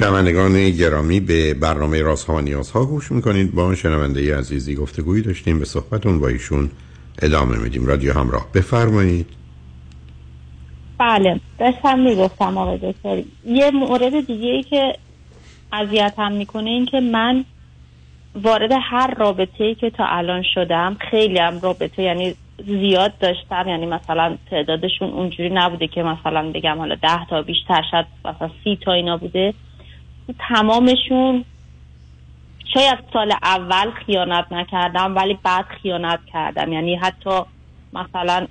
شنوندگان گرامی به برنامه رازها و نیازها گوش می‌کنید. با شنونده عزیزی گفتگویی داشتیم. به صحبتون با ایشون ادامه میدیم. رادیو همراه. بفرمایید. بله. داشتم می‌گفتم آقای دکتر. یه مورد دیگه ای که اذیتم می‌کنه این که من وارد هر رابطه ای که تا الان شدم خیلی هم رابطه یعنی زیاد داشتم. یعنی مثلا تعدادشون اونجوری نبوده که مثلا بگم حالا ده تا بیشتر شد مثلا سی تا اینا بوده. تمامشون شاید سال اول خیانت نکردم ولی بعد خیانت کردم. یعنی حتی مثلا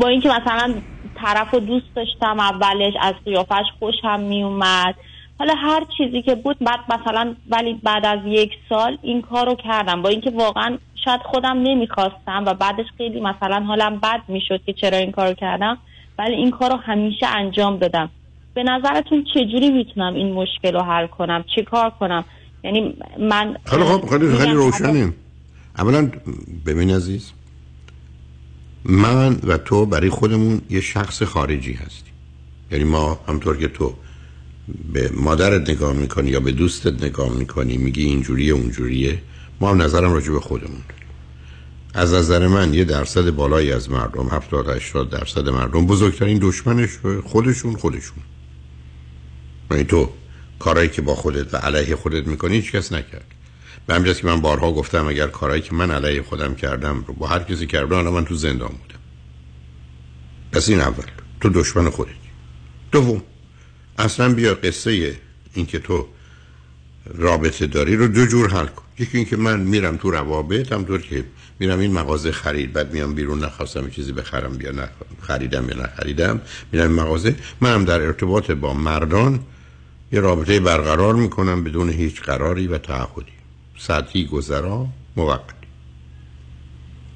با اینکه مثلا طرف رو دوست داشتم اولش از قیافش خوشم میومد حالا هر چیزی که بود بعد مثلا ولی بعد از یک سال این کار رو کردم. با اینکه واقعا شاید خودم نمی‌خواستم و بعدش خیلی مثلا حالم بد می‌شد که چرا این کار رو کردم ولی این کار رو همیشه انجام دادم. به نظرتون چجوری می‌تونم این مشکل رو حل کنم؟ چه کار کنم؟ یعنی من خیلی خب خیلی خیلی روشنیم اولا ببین عزیز من و تو برای خودمون یه شخص خارجی هستیم. یعنی ما همطور که تو به مادرت نگاه می‌کنی یا به دوستت نگاه می‌کنی میگی اینجوریه اونجوریه ما هم نظرم راجع به خودمون. از نظر من یه درصد بالایی از مردم 70 80 درصد مردم بزرگترین دشمنش خودشون خودشون. یعنی تو کارهایی که با خودت و علیه خودت می‌کنی هیچ کس نکرد. به همجاست که من بارها گفتم اگر کارهایی که من علیه خودم کردم رو با هر کسی کردم الان من تو زندان بودم. پس این اول. تو دشمن خودت. دوم اصلا بیا قصه این که تو رابطه داری رو دو جور حل کن. یکی اینکه من میرم تو روابط هم طور که میرم این مغازه خرید بعد میام بیرون نخواستم چیزی بخرم یا نه خریدم یا نخریدم میرم مغازه. منم در ارتباط با مردان یه رابطه برقرار می‌کنم بدون هیچ قراری و تعهدی. ساعتی گذرا موقتی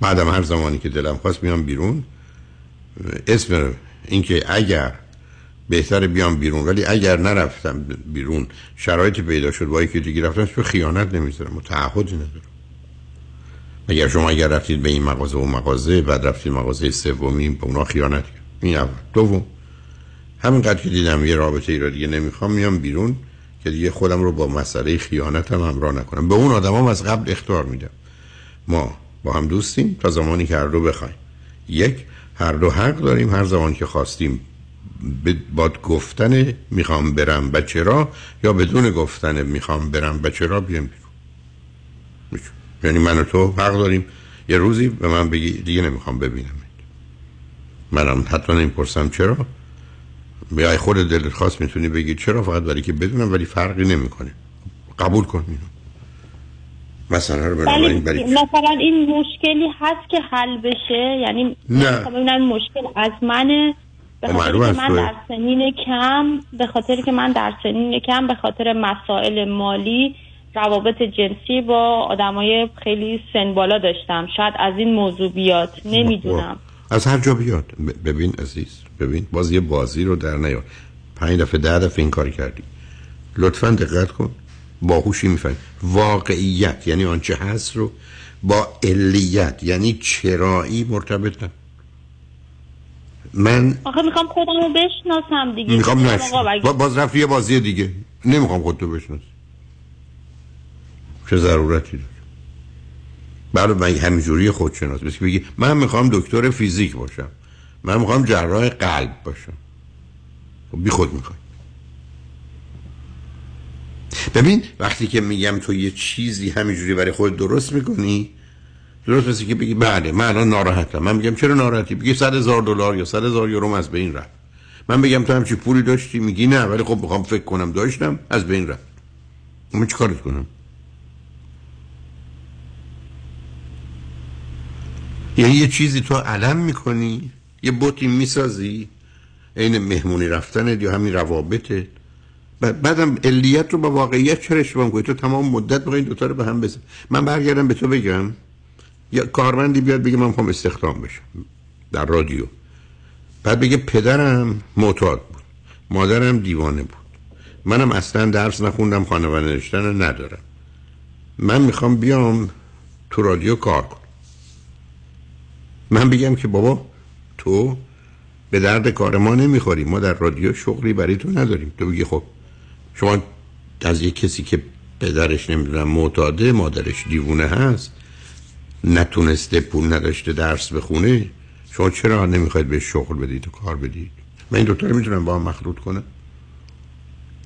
بعدم هر زمانی که دلم خواست میام بیرون اسم اینکه اگر بهتر بیام بیرون ولی اگر نرفتم بیرون شرایطی پیدا شد با که دیگه رفتم تو خیانت نمی‌ذارم و تعهدی ندارم. اگر شما اگر رفتید به این مغازه و مغازه بعد رفتید مغازه سومی به اونا خیانت این اول. دوم همینقدر که دیدم یه رابطه ای را دیگه نمی‌خوام میام بیرون که دیگه خودم رو با مسئله خیانت هم همراه نکنم. به اون آدم هم از قبل اختار میدم. ما با هم دوستیم تا زمانی که هر دو بخوایم. یک هر دو حق داریم هر زمان که خواستیم باد گفتن می‌خوام برم و چرا یا بدون گفتن می‌خوام برم و چرا بیام بیرون. یعنی من و تو حق داریم. یه روزی به من بگی دیگه نمی‌خوام ببینم منم حتی نمی‌پرسم چرا. بیای خود دلت خواست می‌تونی بگی. چرا؟ فقط برای که بدونم ولی فرقی نمی‌کنه. قبول کن اینو. مثلا رو ولی مثلا این مشکلی هست که حل بشه؟ یعنی نه. ببینم مشکل از منه؟ به خاطر که من در سنین کم به خاطر که من در سنین کم به خاطر مسائل مالی روابط جنسی با آدمای خیلی سن بالا داشتم. شاید از این موضوع بیاد. نمی‌دونم. از هر جا بیاد. ببین عزیز. ببین باز یه بازی رو در نیار. پنج دفعه ده دفعه این کار کردی. لطفا دقت کن. باهوشی میفهم واقعیت یعنی آنچه هست رو با علیت یعنی چرایی مرتبط نه من آخه می‌خوام خودم رو بشناسم دیگه. می‌خوام نشناسم باز رفت یه بازی دیگه. نمی‌خوام خودتو بشناسی. چه ضرورتی داره؟ برای من همینجوری خودشناس. بسی بگی من می‌خوام دکتر فیزیک باشم. من می‌خوام جراح قلب باشم. خب بی خود می‌خوای. ببین وقتی که میگم تو یه چیزی همینجوری برای خود درست می‌کنی درست مثل که بگی بله من الان ناراحتم. من میگم چرا ناراحتی؟ بگی صد هزار دلار یا صد هزار یورو از بین رفت. من بگم تو همچی پولی داشتی؟ میگی نه ولی خب می‌خوام فکر کنم داشتم از بین رفت. من چی کارت کنم؟ یعنی یه چیزی تو علم می‌کنی؟ یه بوتی می‌سازی؟ عین مهمونی رفتن یا همین روابطه بعدم علیت رو با واقعیت چرا می‌کنی؟ تو تمام مدت بخوای این دوتا رو به هم بزن. من برگردم به تو بگم. یا کارمندی بیاد بگه من می‌خوام استخدام بشم. در رادیو. بعد بگه پدرم معتاد بود. مادرم دیوانه بود. منم اصلا درس نخوندم خانواده نوشتن ندارم. من می‌خوام بیام تو رادیو کار کنم. من بگم که بابا تو به درد کار ما نمی‌خوری ما در رادیو شغلی برای تو نداریم. تو بگی خب شما از یک کسی که پدرش نمی‌دونم معتاده مادرش دیوونه هست نتونسته پول نداشته درس بخونه شما چرا نمی‌خواید به شغل بدید و کار بدید؟ من این دوتا رو می‌تونم با هم مخلوط کنم؟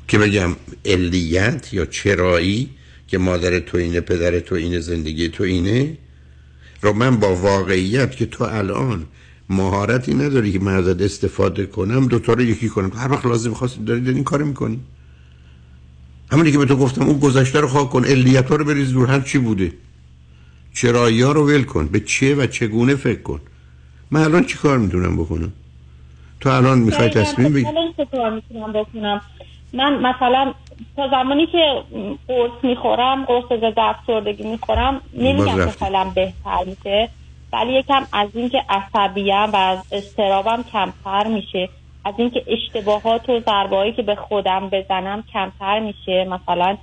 که بگم علیت یا چرایی که مادر تو اینه پدر تو اینه زندگی تو اینه؟ رو من با واقعیت که تو الان مهارتی نداری که من ازت استفاده کنم دوتا رو یکی کنم. هر وقت لازم خواست دارید این کار می‌کنی. همونی که به تو گفتم اون گذشته رو خواه کن علیت ها رو بریز دور هر چی بوده. چرایی ها رو ول کن به چه و چگونه فکر کن. من الان چی کار می‌تونم بکنم؟ تو الان می‌خوای تصمیم بگی؟ بکنم؟ من مثلا تا زمانی که قرص می‌خورم قرص ضد افسردگی می‌خورم نمیگم که حالم بهتر میشه. ولی یکم از اینکه عصبیم و از استرابم کمتر میشه از اینکه اشتباهات و ضربه‌ای که به خودم بزنم کمتر میشه. مثلا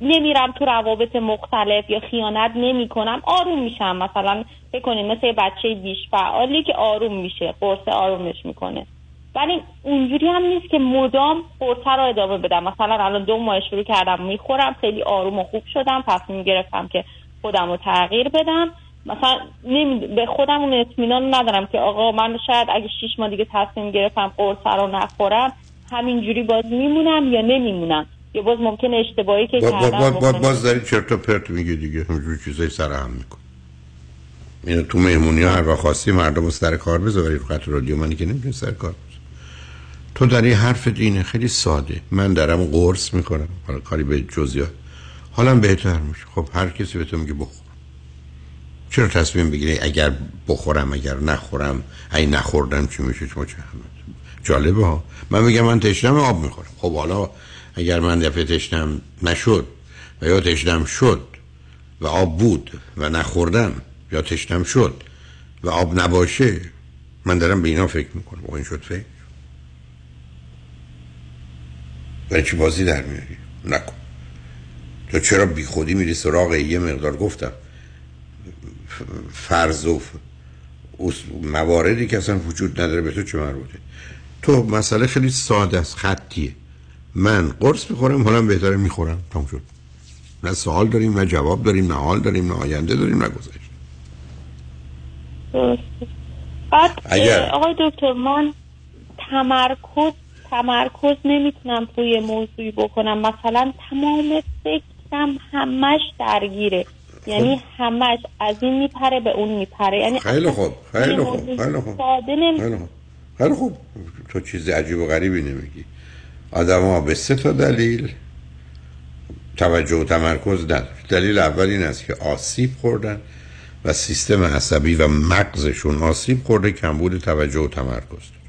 نمیرم تو روابط مختلف یا خیانت نمی کنم آروم میشم. مثلا فکر کنیم مثل بچه بیش فعالی که آروم میشه قرص آرومش می‌کنه. ولی اونجوری هم نیست که مدام قرصه رو ادامه بدم. مثلا الان دو ماه شروع کردم می‌خورم خیلی آروم و خوب شدم تصمیم گرفتم که خودم رو تغییر بدم. مثلا نمی... به خودم اون اطمینان ندارم که آقا من شاید اگه شیش ماه دیگه تصمیم گرفتم قرصه رو نخورم همینجوری باز میمونم یا نمیمونم؟ یا باز ممکنه اشتباهی که با کردم با باز داری چرت و پرت میگه دیگه همجور چیزای سر هم میکن. اینو تو مهمونی ها هر خواستی مردم سر کار بذاری رو خط رادیو منی که نمی‌تونی سر کار بذاری. تو در این حرف دینه خیلی ساده. من دارم قرص می‌کنم حالا کاری به جزیا حالا بهتر میشه. خب هر کسی به تو میگه بخور. چرا تصمیم بگیری اگر بخورم اگر نخورم ای نخوردم چی میشه؟ چه جالبه ها. من میگم من تشنم آب می‌خورم. خب حالا اگر من دفعه تشنم نشد و یا تشنم شد و آب بود و نخوردم یا تشنم شد و آب نباشه من دارم به اینا فکر می‌کنم. این شد فکر. و چی بازی در میاری؟ نکن. تو چرا بی خودی میری سراغ یه مقدار؟ گفتم. فرض و مواردی که اصلا وجود نداره به تو چه مربوطه؟ تو مسئله خیلی ساده است خطیه. من قرص می‌خورم حالا بهتره می‌خورم. تمام شد. نه سوال داریم نه جواب داریم نه حال داریم نه آینده داریم نه گذشته بعد اگر... آقای دکتر من تمرکز تمرکز نمی‌تونم توی موضوعی بکنم. مثلا تمام فکرم همش درگیره. یعنی همش از این میپره به اون میپره. یعنی خیلی خوب خیلی خوب خیلی خوب خیلی خوب. خیلی خوب. تو چیز عجیب و غریبی نمیگی. آدم ها به سه تا دلیل توجه و تمرکز نداره دلیل اول این است که آسیب خوردن و سیستم عصبی و مغزشون آسیب خورده کمبود توجه و تمرکز دارن.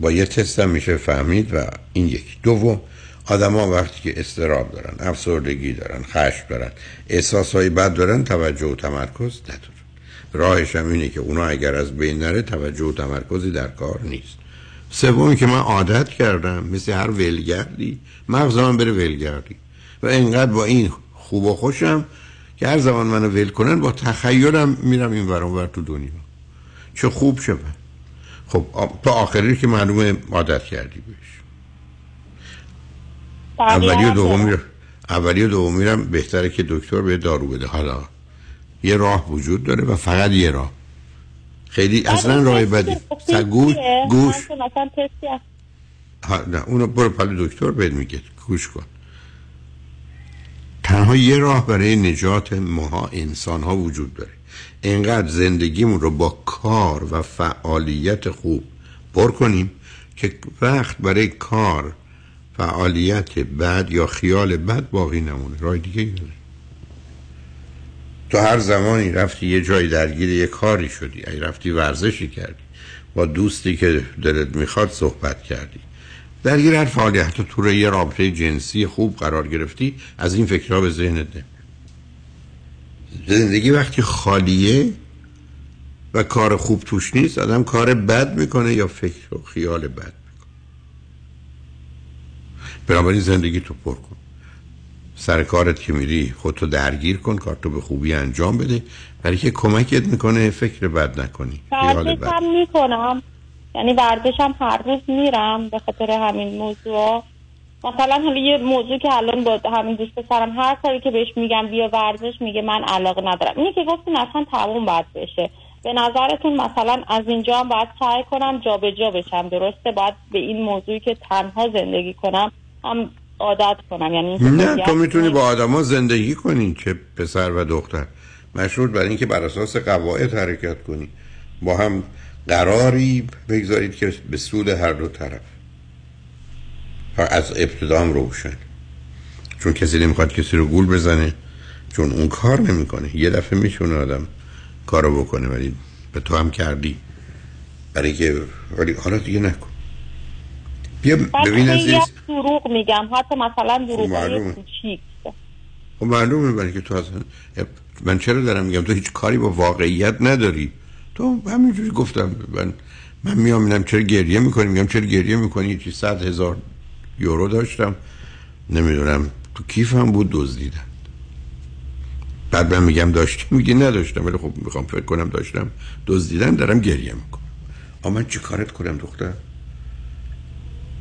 با یه تست هم میشه فهمید و این یک دوم آدما وقتی که استراب دارن افسردگی دارن خشم دارن احساس های بد دارن توجه و تمرکز ندارن. راهش هم اینه که اونا اگر از بین نره توجه و تمرکزی در کار نیست. سوم که من عادت کردم مثل هر ولگردی مغز من بره ولگردی. و اینقدر با این خوب و خوشم که هر زمان منو ول کنن با تخیلم میرم این ورم ور تو دنیا. چه خوب شد خب تا آخری که معلومه عادت کردی بهش اولی و دومی اولی و دومی هم بهتره که دکتر به دارو بده. حالا یه راه وجود داره و فقط یه راه. خیلی اصلا راه بدی. گوش گوش. نه اونو برو پلی دکتر بهت میگه. گوش کن. تنها یه راه برای نجات ماها انسان ها وجود داره. اینقدر زندگیمون رو با کار و فعالیت خوب پر کنیم که وقت برای کار فعالیت بد یا خیال بد باقی نمونه راه دیگه ای تو هر زمانی رفتی یه جای درگیر یه کاری شدی ای رفتی ورزشی کردی با دوستی که دلت می‌خواد صحبت کردی. درگیر هر فعالیت تو رو یه رابطه جنسی خوب قرار گرفتی از این فکرها به ذهنت نمیاد زندگی وقتی خالیه و کار خوب توش نیست آدم کار بد می‌کنه یا فکر و خیال بد؟ بنابراین زندگی تو پر کن. سر کارت که میری خودتو درگیر کن کارتو به خوبی انجام بده. برای که کمکت می‌کنه فکر بد نکنی. ورزش هم می‌کنم. یعنی ورزش هم هر روز میرم به خاطر همین موضوع. مثلا حالا یه موضوع که الان با همین دوست پسرم هر کاری که بهش میگم بیا ورزش میگه من علاقه ندارم. اینی که گفتین اصلا تموم باید بشه. به نظرتون مثلا از اینجا هم باید سعی کنم جابجا بشم. درسته؟ باید به این موضوعی که تنها زندگی کنم عادت کنم یعنی نه تو می‌تونی با آدما زندگی کنی چه پسر و دختر. مشروط بر اینکه بر اساس قواعد حرکت کنی. با هم قراری بگذارید که به سود هر دو طرف. از ابتدام روشن. چون کسی نمی‌خواد کسی رو گول بزنه چون اون کار نمی‌کنه. یه دفعه میشونه آدم کارو بکنه ولی به تو هم کردی. برای که ولی حالا دیگه نکن. بیا ببین عزیز. هم دروغ میگم. حتی مثلا دروغ معلومه. کوچیک. خب معلومه برای که تو اصلا من چرا دارم میگم؟ تو هیچ کاری با واقعیت نداری. تو همینجوری گفتم. من من میام میگم چرا گریه می‌کنی؟ میگم چرا گریه می‌کنی؟ چی صد هزار یورو داشتم. نمی‌دونم تو کیفم بود دزدیدن بعد من میگم داشتی میگی نداشتم. ولی خب می‌خوام فکر کنم داشتم. دزدیدن دارم گریه می‌کنم. اما من چی کارت کنم دختر؟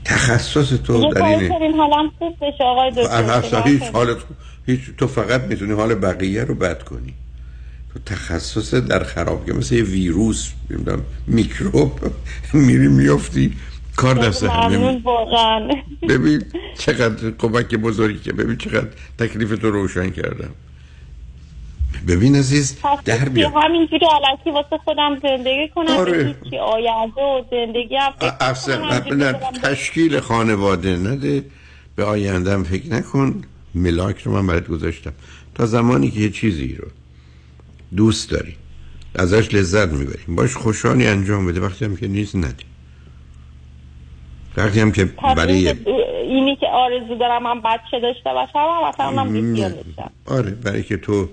تخصص تو در اینه. کنین حالم خوب بشه آقای دکتر. هیچ. حالت هیچ تو فقط می‌تونی حال بقیه رو بد کنی. تو تخصص در خراب که مثل یه ویروس نمی‌دونم میکروب میری میافتی کار دست هم ببین چقدر کمک بزرگی که ببین چقدر تکلیف تو روشن کردم. ببین عزیز در بیا. همینجوری علکی واسه خودم زندگی کنم آره. آینده و زندگی اصلا تشکیل خانواده نده به آیندهم فکر نکن. ملاک رو من برات گذاشتم. تا زمانی که یه چیزی رو دوست داری ازش لذت می‌بری. باش خوشحالی انجام بده وقتی هم که نیست ندی وقتی هم که برای اینی که- آرزو دارم من بچه داشته باشم هم اصلا من آره برای که تو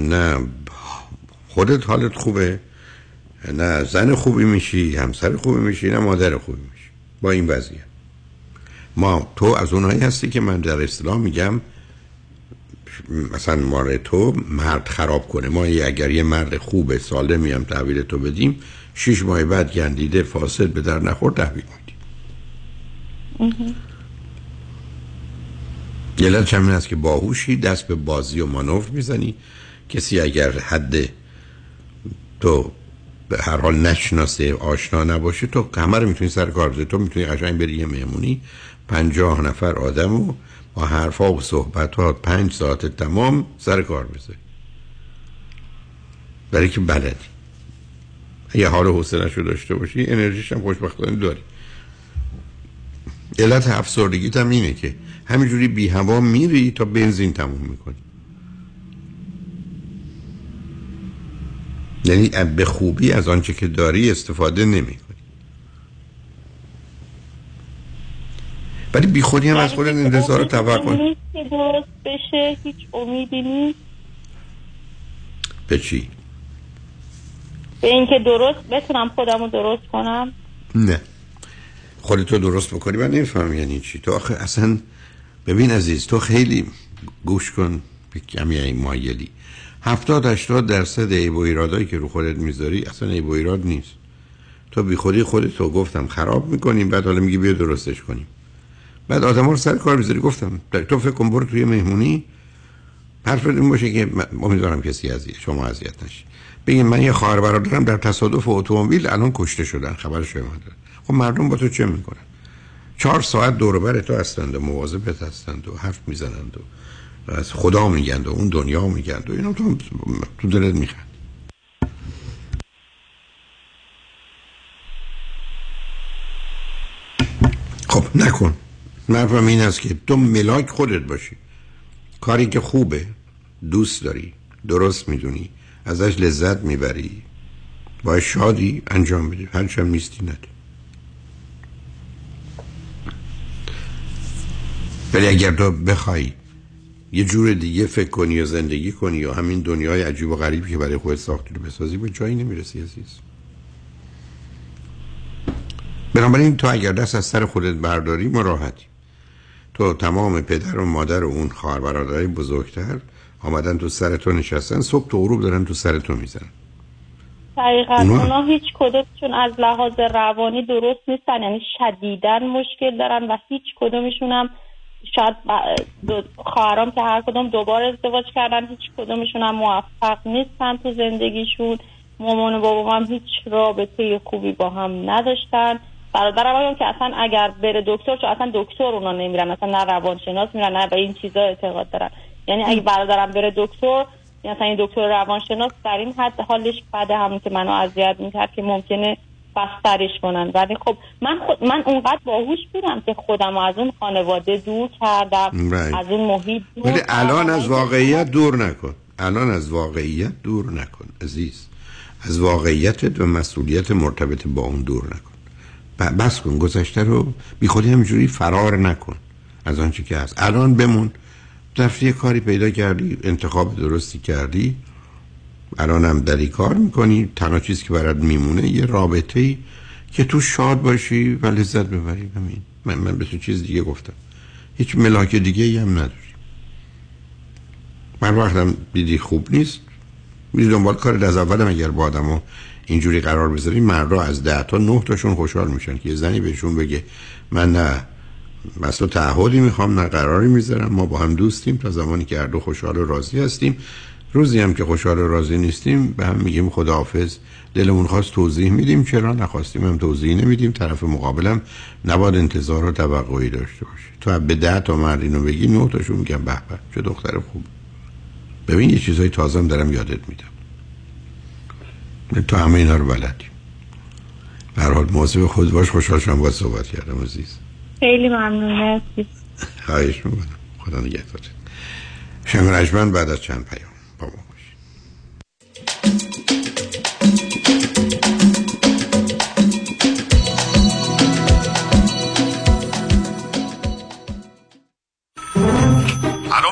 نه خودت حالت خوبه؟ نه زن خوبی میشی همسر خوبی میشی نه مادر خوبی میشی. با این وضعیت. ما تو از اونایی هستی که من در اصطلاح میگم مثلا ماره تو مرد خراب کنه. ما اگر یه مرد خوب سالمی هم تحویل تو بدیم شیش ماه بعد گندیده فاسد به در نخور تحویل میدیم. علت همین است که باهوشی دست به بازی و مانور می‌زنی. کسی اگر حد تو به هر حال نشناسه آشنا نباشه تو همه می‌تونی سر کار بذاری. تو می‌تونی قشنگ بری یه مهمونی پنجاه نفر آدم و با حرفا و صحبت پنج ساعت تمام سر کار بذاری. برای که بلدی. اگه حال حوصله‌اش رو داشته باشی انرژیش هم خوشبختانه داری. علت افسردگیت هم اینه که همینجوری بی هوا میری تا بنزین تموم می‌کنی. یعنی به خوبی از آنچه که داری استفاده نمی کنی ولی بی خودی هم از خودت انتظار و توقع درست بشه هیچ امیدی نیست. به چی؟ به اینکه درست بتونم خودم رو درست کنم. نه. خودتو درست بکنی من نمیفهم یعنی چی. تو آخه اصلا ببین عزیز تو خیلی گوش کن. به کمی این مایلی. هفتاد هشتاد درصد عیب و ایرادایی که رو خودت می‌ذاری اصلا عیب و ایراد نیست. تو بی خودی خودتو گفتم خراب می‌کنیم بعد حالا میگی بیا درستش کنیم. بعد آدم رو سر کار می‌ذاری گفتم تو فکر کن برو توی مهمونی. حرف این باشه که امیدوارم کسی از شما اذیت نشه. بگین من یه خواهر برادرم در تصادف اتومبیل الان کشته شدن خبرش اومده خب مردم با تو چه می‌کنن؟ چهار ساعت دور تو هستند و مواظبت هستند و حرف می‌زنند و از خدا میگند و اون دنیا میگند و اینو تو تو دلت میخند. خب نکن. حرفم این است که تو ملاک خودت باشی. کاری که خوبه دوست داری درست می‌دونی ازش لذت می‌بری باید شادی انجام بدی. هرچی هم نیستی نده ولی اگر تو بخوای یه جور دیگه فکر کنی یا زندگی کنی یا همین دنیای عجیب و غریبی که برای خودت ساختی رو بسازی به جایی نمی‌رسی عزیز. بنابراین تو اگر دست از سر خودت برداری مراحتی تو تمام پدر و مادر و اون خواهر برادرای بزرگتر آمدن تو سر تو نشستن صبح تو غروب دارن تو سر تو می‌زنن. دقیقا اونا- اونا هیچ کدومشون از لحاظ روانی درست نیستن یعنی شدیدن مشکل دارن و هیچ کدومشون هم شاید خواهرام که هر کدوم دوبار ازدواج کردن هیچ کدومشون هم موفق نیستن تو زندگیشون. مامان و بابام هم هیچ رابطه خوبی با هم نداشتن. برادرم هم که اصلا اگر بره دکتر چون اصلا دکتر اونا نمیرن اصلا نه روانشناس میرن نه به این چیزا اعتقاد دارن. یعنی اگه برادرم بره دکتر یعنی مثلا این دکتر روانشناس در این حد حالش بده همون که منو اذیت می‌کرد که ممکنه بسترش کنن. ولی خب من خود من اونقدر باهوش بودم که خودم از اون خانواده دور کردم Right. از اون محیط دور ولی الان. از واقعیت دور نکن. الان از واقعیت دور نکن عزیز. از واقعیت و مسئولیت مرتبط با اون دور نکن. بس کن گذشته رو بی خودی همینجوری فرار نکن از آنچه که هست. الان بمون. رفتی یه کاری پیدا کردی انتخاب درستی کردی. الان هم داری کار می‌کنی؟ تنها چیزی که برات میمونه یه رابطه ای که تو شاد باشی و لذت ببری. من, من به تو چیز دیگه گفتم. هیچ ملاک دیگه ای هم نداری. من وقتم دیدی خوب نیست. میری دنبال کار از اولم اگر با آدمو اینجوری قرار بذاری مردا از ده تا نه تاشون خوشحال میشن که یه زنی بهشون بگه من نه مثلا تعهدی می‌خوام نه قراری می‌ذارم ما با هم دوستیم تا زمانی که هر دو خوشحال و راضی هستیم. روزی هم که خوشحال و راضی نیستیم به هم میگیم خداحافظ. دلمون خواست توضیح میدیم چرا نخواستیم؟ هم توضیح نمیدیم. طرف مقابلم نباید انتظار و توقعی داشته باشه. تو به ده تا مرد اینو بگی نه تاشون میگم به به چه دختر خوب. ببین یه چیزای تازه هم دارم یادت میدم. تو همه اینا رو بلدی به هر حال مواظب خود باش خوشحال شدم باید صحبت کردم عزیز. خیلی ممنون مرسی خواهش می‌کنم. خدا نگهدارت شنگ بعد از چند پیام.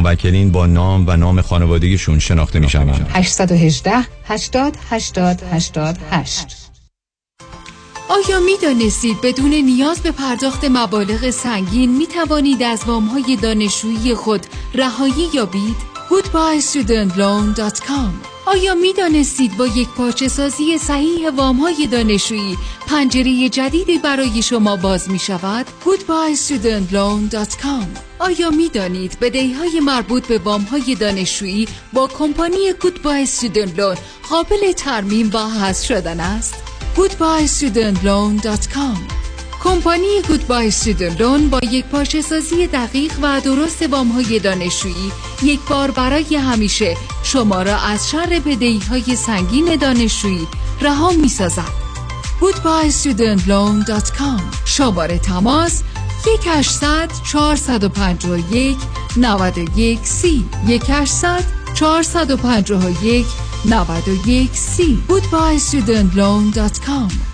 موکلین با نام و نام خانوادگیشون شناخته می شوند 818 80 80 88 آیا می دانستید بدون نیاز به پرداخت مبالغ سنگین می توانید از وام های دانشجویی خود رهایی یابید؟ goodbyestudentloan.com آیا می دانستید با یک پارچه سازی صحیح وام های دانشجویی پنجره جدیدی برای شما باز می شود؟ goodbyestudentloan.com آیا می دانید بدهی های مربوط به وام های دانشجویی با کمپانی گودبای قابل ترمیم و حذف شدن است؟ goodbyestudentloan.com کمپانی گودبای Loan با یک پارچه سازی دقیق و درست وام های دانشجویی یک بار برای همیشه شما را از شر بدهی های سنگین دانشجویی رها می سازد. goodbyestudentloan.com شماره تماس 1800 451 91 سی. 1800 451 91 سی. goodbyestudentloan.com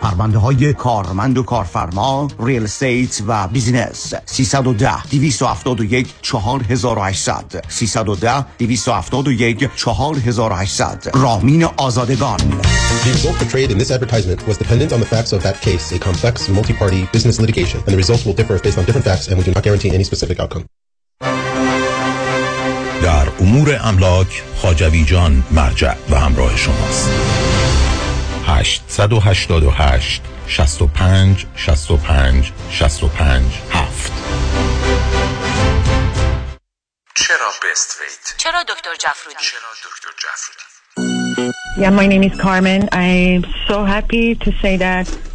پرونده های کارمند و کارفرما real estate و business 310 271 4800 310 271 4800 رامین آزادگان The result portrayed in this advertisement was dependent on the facts of that case, a complex, multi-party business litigation, and the results will differ based on different facts, and we do not guarantee any specific outcome. در امور املاک خاجوی جان مرجع و همراه شماست 888 65 65 65 7 چرا بست ویت؟ چرا دکتر جفرودی؟ چرا دکتر جفرودی؟ Yeah, my name is Carmen. I'm so happy to say that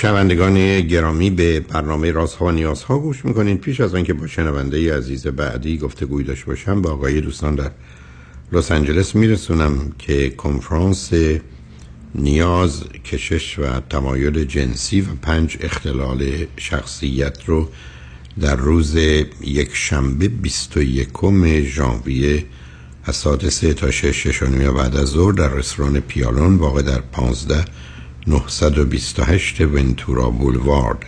شنوندگان گرامی به برنامه رازها و نیازها گوش می‌کنین پیش از آنکه با شنونده عزیز بعدی گفتگوی داشته باشم با آقای دوستان در لس آنجلس میرسونم که کنفرانس نیاز کشش و تمایل جنسی و پنج اختلال شخصیت رو در روز یک شنبه 21 ژانویه از ساعت 3 تا 6 ششانوی بعد از ظهر در رستوران پیالون واقع در 15 928 ونتورا بولوارد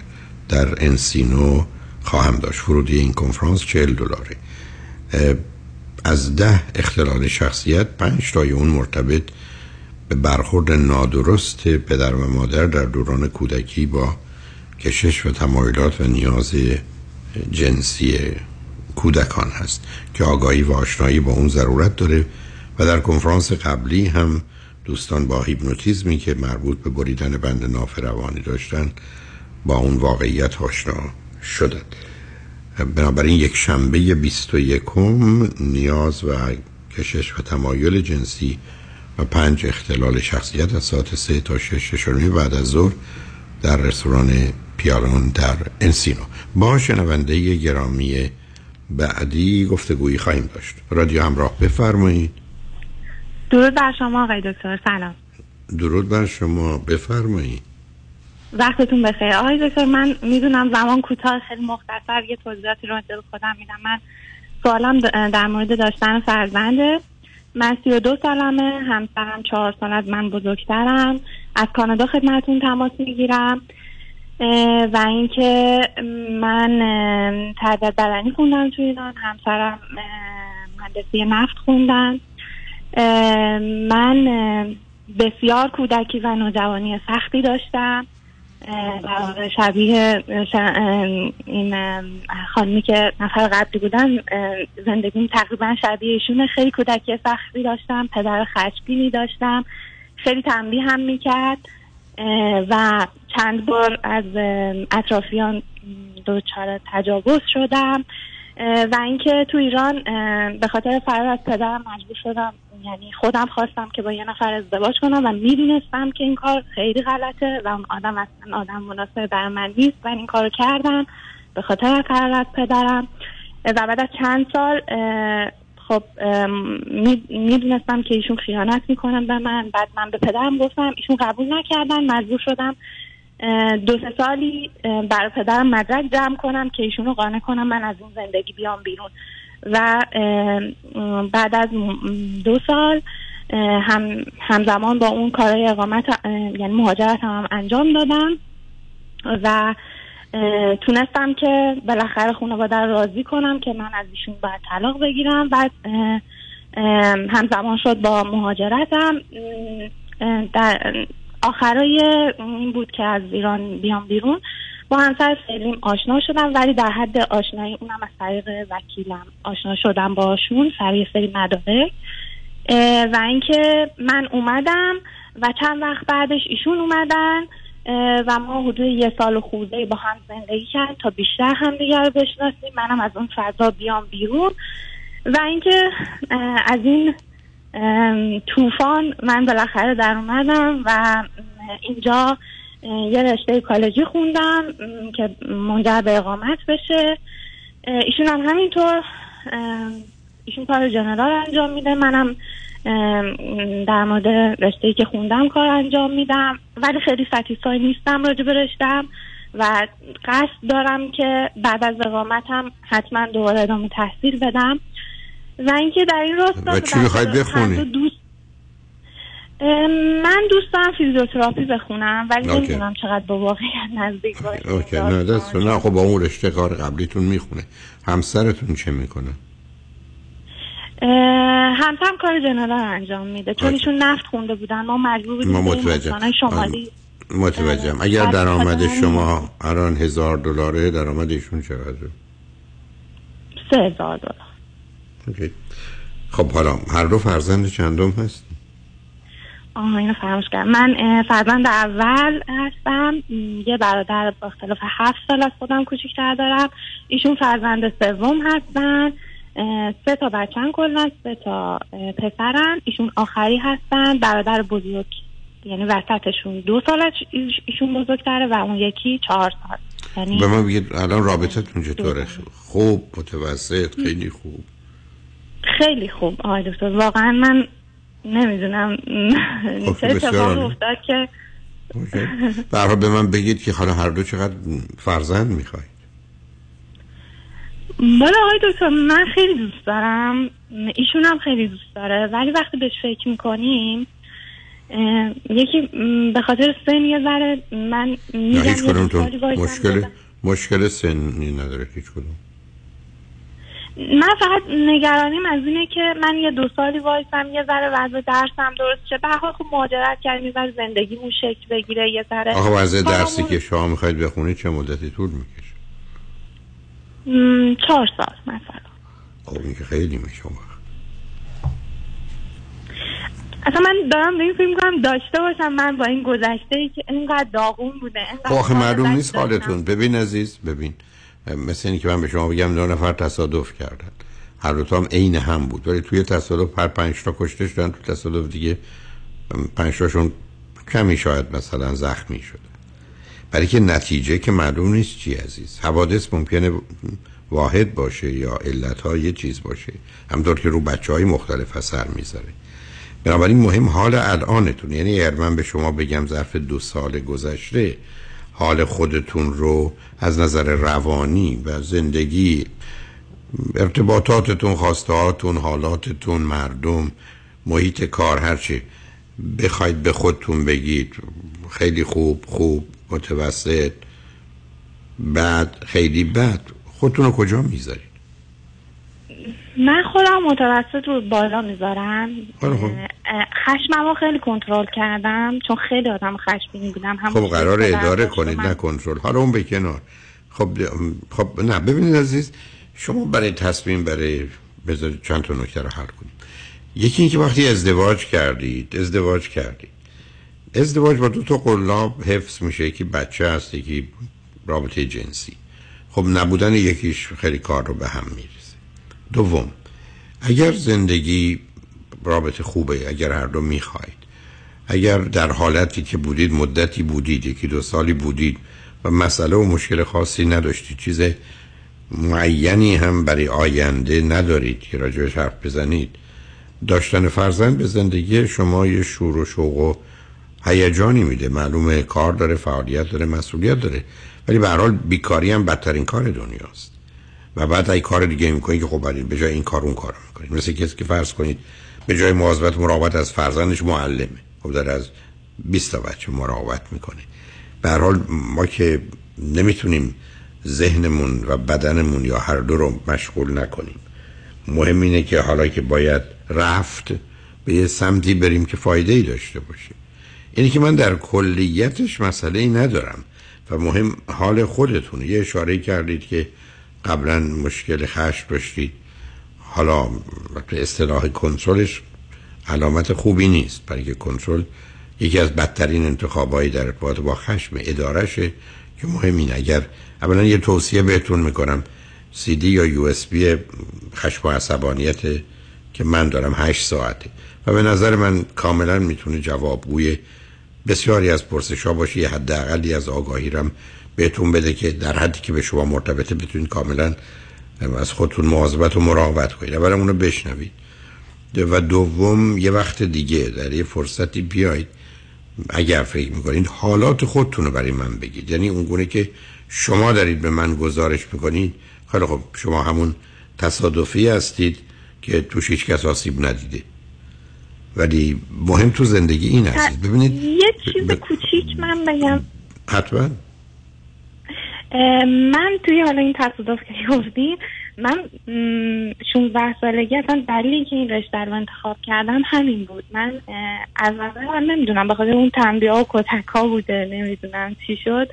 در انسینو خواهم داشت. ورودی این کنفرانس 40 دلاره از ده اختلال شخصیت پنج تای اون مرتبط به برخورد نادرست پدر و مادر در دوران کودکی با کشش و تمایلات و نیاز جنسی کودکان هست که آگاهی و آشنایی با اون ضرورت داره و در کنفرانس قبلی هم دوستان با هیپنوتیزمی که مربوط به بریدن بند ناف روانی داشتن با اون واقعیت آشنا شدن. بنابراین یک شنبه 21 نیاز و کشش و تمایل جنسی و پنج اختلال شخصیت از ساعت سه تا شش ششمی بعد از ظهر در رستوران پیارون در انسینو. با شنونده گرامی بعدی گفتگویی خواهیم داشت. رادیو همراه بفرمایید. درود بر شما آقای دکتر. سلام. درود بر شما. بفرمایید. وقتتون بخیر. آقای دکتر من می‌دونم زمان کوتاه خیلی مختصر. یه توضیحاتی رو به خودم میدم. من سوالم در مورد داشتن فرزنده من سی و دو سالمه. همسرم چهار سال از من بزرگترم. از کانادا خدمتون تماس می‌گیرم. و اینکه من تربیت بدنی خوندم توی ایران. همسرم مهندسی نفت خوندن. من بسیار کودکی و نوجوانی سختی داشتم. واقع شبیه این خانمی که نفر قبلی بودن زندگیم تقریبا شبیه ایشون خیلی کودکی سختی داشتم پدر خشبینی داشتم. خیلی تنبیه هم می‌کرد. و چند بار از اطرافیان دچار تجاوز شدم. و اینکه تو ایران به خاطر فرار از پدرم مجبور شدم یعنی خودم خواستم که با یه نفر ازدواج کنم و می‌دونستم که این کار خیلی غلطه و اون آدم اصلا آدم مناسب بر من نیست و این کارو کردم به خاطر فرار از پدرم. و بعد از چند سال خب می‌دونستم که ایشون خیانت می‌کنن به من. بعد من به پدرم گفتم ایشون قبول نکردن مجبور شدم دو سه سالی برای پدرم مدرک جمع کنم که ایشون رو قانع کنم من از این زندگی بیام بیرون. و بعد از دو سال هم همزمان با اون کارهای اقامت یعنی مهاجرت هم, انجام دادم. و تونستم که بالاخره خانواده رو راضی کنم که من از ایشون باید طلاق بگیرم. اه، همزمان شد با مهاجرتم. در آخرای این بود که از ایران بیام بیرون. با همسر فعلیم آشنا شدم ولی در حد آشنایی اونم از طریق وکیلم آشنا شدم باشون سر یه سری مدارک. و اینکه من اومدم و چند وقت بعدش ایشون اومدن و ما حدود یه سال خورده با هم زندگی کردیم تا بیشتر هم دیگر بشناسیم. منم از اون فضا بیام بیرون. و اینکه از این طوفان من بالاخره در اومدم و اینجا یه رشته کالجی خوندم که منجر به اقامت بشه. ایشون هم همینطور ایشون کار جنرال انجام میده. منم در مورد رشته که خوندم کار انجام میدم. ولی خیلی ستیسفای نیستم راجع به رشتم و قصد دارم که بعد از اقامتم حتما دوباره ادامه تحصیل بدم. و اینکه در این راستا و چی می‌خواید بخونی؟ دوست من دوست دارم فیزیوتراپی بخونم ولی. نمی‌دونم چقدر با واقعیت نزدیک باشه. اوکی نه دست نه. خب با اون رشته کار قبلیتون می‌خونه. همسرتون چه می‌کنه؟ همسرم کار جنرال انجام میده. چون ایشون نفت خونده بودن ما مجبور بودیم ما به این متوجهم. استانهای شمالی متوجهم. اگر درآمد شما الان هزار دلاره درآمد ایشون چقدره؟ سه هزار دلار. اوکی. خب حالا هر دو فرزند چندم هست؟ آها اینو فراموش کردم. من فرزند اول هستم. یه برادر با اختلاف هفت سال از خودم کوچیکتر دارم. ایشون فرزند سوم هستن. سه تا بچن کلا سه تا پسرن. ایشون آخری هستن. برادر بزرگ یعنی وسطشون دو سال ایشون بزرگتره و اون یکی چهار سال. یعنی به من بگید الان رابطتون چطوره؟ خوب متوسط خیلی خوب. خیلی خوب. آقای دکتر واقعا من نمی‌دونم چه بسیار اتفاقی. افتاد که به من بگید که حالا هر دو چقدر فرزند می‌خواید. بالا آقای دکتر من خیلی دوست دارم. ایشون هم خیلی دوست داره. ولی وقتی بهش فکر می‌کنیم یکی به خاطر سن یه ذره من میگم مشکل. مشکل سنی نداره هیچ کدوم. من فقط نگرانیم از اینه که من یه دو سالی وایسم یه ذره وضع درسم درست شه. به خب مهاجرت کردیم یه ذره زندگیمون شکل بگیره یه ذره آقا وضع درسی که شما می‌خواید بخونید چه مدتی طول می‌کشه؟ چهار سال مثلا. خب این که خیلی میشه اون. اصلا من دارم به این فکر می‌کنم داشته باشم من با این گذشته ای که اینقدر داغون بوده خب آخه معلوم نیست. حالتون. ببین عزیز ببین. مثل اینی که من به شما بگم دو نفر تصادف کردن. هر دو هم عین هم بود. ولی توی تصادف هر پنج تا کشته شدن تو تصادف دیگه پنج تاشون کمی شاید مثلا زخمی شده. برای که نتیجه که معلوم نیست چی عزیز. حوادث ممکنه واحد باشه یا علت ها یه چیز باشه. همطور که رو بچه های مختلف اثر می‌ذاره. بنابراین مهم حال الانتون. یعنی اگر من به شما بگم ظرف دو سال گذشته حال خودتون رو از نظر روانی و زندگی ارتباطاتتون خواستهاتون حالاتتون مردم محیط کار هرچی بخواید به خودتون بگید خیلی خوب خوب متوسط بد خیلی بد خودتون رو کجا می‌ذارید؟ من خودم متوسط رو بالا می‌ذارم. خیلی خوب. خشممو خیلی کنترل کردم چون خیلی آدم خشمگینی بودم. هم خب قرار اداره کنید نه کنترل. حالا اون به کنار. خب خب نه ببینید عزیز شما برای تصمیم برای بذارید چند تا نکته رو حل کنید یکی اینکه وقتی ازدواج کردید ازدواج کردید. ازدواج با دو تا قلاب حفظ میشه. یکی بچه هست یکی رابطه جنسی. خب نبودن یکیش خیلی کار رو به هم میریزه. دوم اگر زندگی رابطه خوبه اگر هر دو می‌خواهید اگر در حالتی که بودید مدتی بودید یکی دو سالی بودید و مسئله و مشکل خاصی نداشتید چیز معینی هم برای آینده ندارید که راجبش حرف بزنید. داشتن فرزند به زندگی شما یه شور و شوق و هیجانی میده. معلومه کار داره فعالیت داره مسئولیت داره. ولی به هر حال بیکاری هم بدترین کار دنیاست. و بعد ای کار دیگه می‌کنید که خب به جای این کار اون کار می‌کنید مثل کسی که فرض کنید به جای مواظبت مراقبت از فرزندش معلمه. خب داره از 20 تا بچه مراقبت می‌کنه. به هر حال ما که نمی‌تونیم ذهنمون و بدنمون یا هر دو رو مشغول نکنیم. مهم اینه که حالا که باید رفت به یه سمتی بریم که فایده ای داشته باشه. اینی که من در کلیتش مسئله ای ندارم و مهم حال خودتونه. یه اشاره کردید که قبلا مشکل خشم داشتید. حالا اصطلاح کنترلش علامت خوبی نیست برای که کنترل یکی از بدترین انتخابایی در ارتباط با خشم ادارشه که مهم این اگر اولا یه توصیه بهتون می‌کنم سی دی یا یو اس بی خشم و عصبانیت که من دارم هشت ساعته و به نظر من کاملا می‌تونه جوابگوی بسیاری از پرسش ها باشه یه حداقلی از آگاهی رم بهتون بده که در حدی که به شما مرتبطه بتونید کاملا از خودتون مواظبت و مراقبت کنید. اولا اونو بشنوید. و دوم یه وقت دیگه در یه فرصتی بیاید. اگر فکر می‌کنید حالات خودتون رو برای من بگید. یعنی اونگونه که شما دارید به من گزارش می‌کنید. خیلی خب شما همون تصادفی هستید که توش هیچ کس آسیب ندیده. ولی مهم تو زندگی این هستید ببینید یه چیز ب... کوچیک من بگم. حتما. من توی حالا این تصادف که گفتیم من 16 سالگی اصلا دلیلی که این رشته رو انتخاب کردم همین بود. من از نظر من نمی‌دونم به خاطر اون تنبیه ها و کتک ها بوده نمی‌دونم چی شد.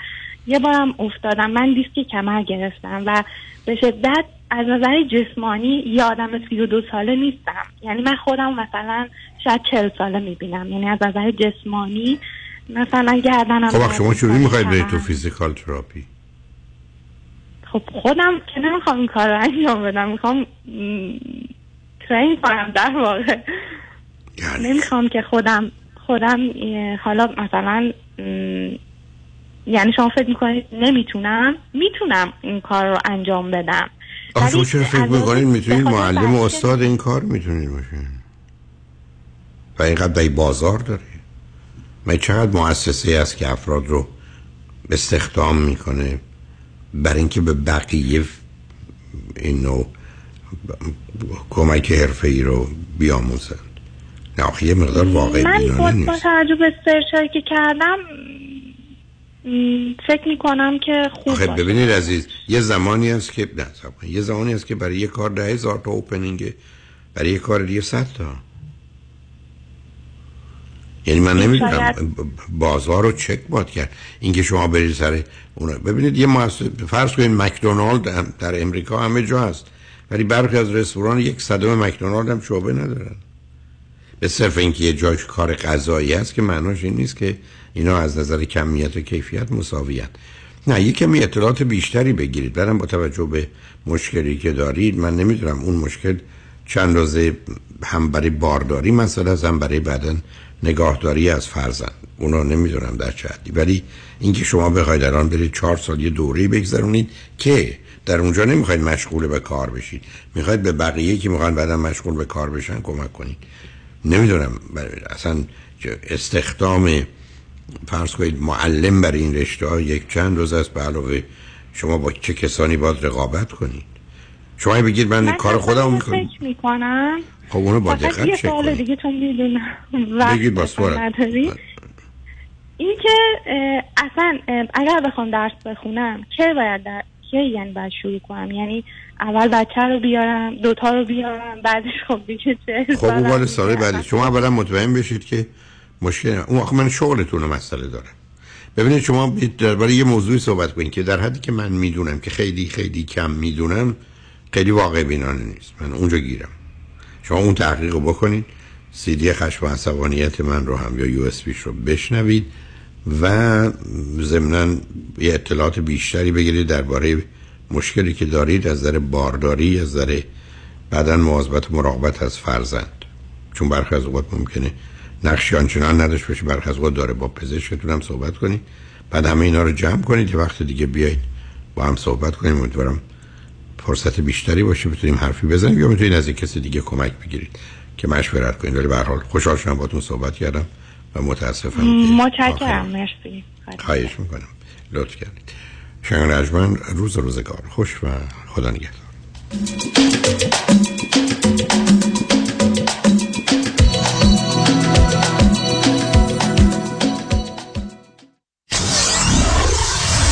یه بارم افتادم من دیسک کمر گرفتم و به شدت از نظر جسمانی یه آدم سی و دو ساله نیستم. یعنی من خودم مثلا شاید چل ساله می‌بینم. یعنی از نظر جسمانی مثلا گردنم خب شما چجوری می‌خواید برید تو physical therapy. خب خودم که نمی‌خوام این کار رو انجام بدم می‌خوام ترین کنم در واقع. یعنی؟ نمی‌خوام که خودم خودم حالا مثلا یعنی شما فکر می‌کنید نمی‌تونم می‌تونم این کار رو انجام بدم. آخه چرا فکر می‌کنید می‌تونید؟ معلم و استاد این کار می‌تونید باشین و اینقدر بازار داره. من چقدر مؤسسه است که افراد رو استخدام می‌کنه؟ بر اینکه به بقیه اینو کمک حرفه ای رو بیاموزند. نه یه مقدار واقعی بینانه نیست من با توجه به سرچایی که کردم فکر می‌کنم که خوب آخه ببینید عزیز یه زمانی هست که نه یه زمانی هست که برای یه کار ده هزار تا اوپنینگه برای یه کار دیگه صد تا. یعنی من نمی‌دونم بازار رو چک باد کرد. اینکه شما برید سر اونا. ببینید یه مؤسسه فرض کنید مکدونالد در امریکا همه جا هست. ولی برخی از رستوران یک صدم مکدونالد هم شعبه ندارن. به صرف اینکه یه جای کار غذایی هست که معناش این نیست که اینا از نظر کمیت و کیفیت مساویت نه یه کمی اطلاعات بیشتری بگیرید. برم با توجه به مشکلی که دارید من نمی‌دونم اون مشکل چند روزه هم برای بارداری مسئله است هم برای بدن نگاهداری از فرزند. اونا نمی‌دونم در چه حدی. ولی اینکه شما بخواید الان برید چهار سال یه دوره بگذرونید که در اونجا نمی‌خواید مشغول به کار بشید. می‌خواید به بقیه که می‌خوان بعدا مشغول به کار بشن کمک کنید. نمی‌دونم اصلا استخدام فرض کنید معلم برای این رشته ها یک چند روز است. به علاوه شما با چه کسانی باید رقابت کنید؟ شما بگید من, من کار خودم می‌کنم. فکر می‌کنم خب اونو با دقت یه سوال کنید. دیگه تو می‌دونم بگید با سوال این که اصلا اگر بخوام درس بخونم چه باید در چه یعنی باید شروع کنم؟ یعنی اول بچه رو بیارم دوتا رو بیارم بعدش خب دیگه چه خب اون مال سال بعدی. شما اولا مطمئن بشید که مشکل اون آخه من شغلتون رو مسئله دارم. ببینید شما درباره یه موضوعی صحبت کنید که در حدی که من می‌دونم که خیلی خیلی کم می‌دونم خیلی واقع بینانه نیست. من اونجا گیرم. شما اون تحقیق رو بکنید. سی دی خشم و عصبانیت من رو هم یا یو اس رو بشنوید و ضمنا یه اطلاعات بیشتری بگیرید درباره مشکلی که دارید از نظر بارداری از نظر بعدا مواظبت و مراقبت از فرزند. چون برخی از اوقات ممکنه نقشی آنچنان نداشت باشه برخی از اوقات داره با پزشکتون هم صحبت کنید بعد همه اینا رو جمع کنید یه وقت دیگه بیایید با هم صحبت کنیم. امیدوارم فرصت بیشتری باشه بتونیم حرفی بزنیم یا می‌تونید از یک کسی دیگه کمک بگیرید که مشورت کنید. ولی به هر حال خوشحال شدم باهاتون صحبت کردم و متاسفم متشکرم. مرسی. خواهش می‌کنم. لطف کردید. شنگ رجمن روز روزگار. خوش و خدا نگهدار.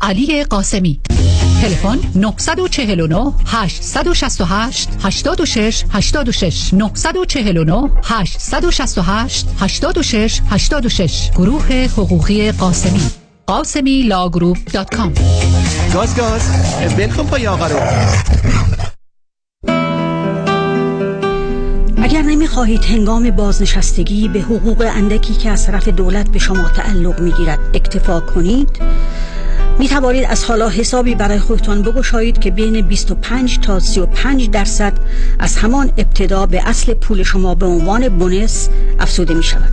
علی قاسمی. تلفن 949 868 86 86 949 868 86 86 گروه حقوقی قاسمی. قاسمی Law Group dot com. گاز گاز ولکن پای آقا رو. اگر نمی‌خواهید هنگام بازنشستگی به حقوق اندکی که از طرف دولت به شما تعلق می‌گیرد اکتفا کنید می توانید از حالا حسابی برای خودتان بگشایید که بین 25 تا 35 درصد از همان ابتدا به اصل پول شما به عنوان بونس افزوده می شود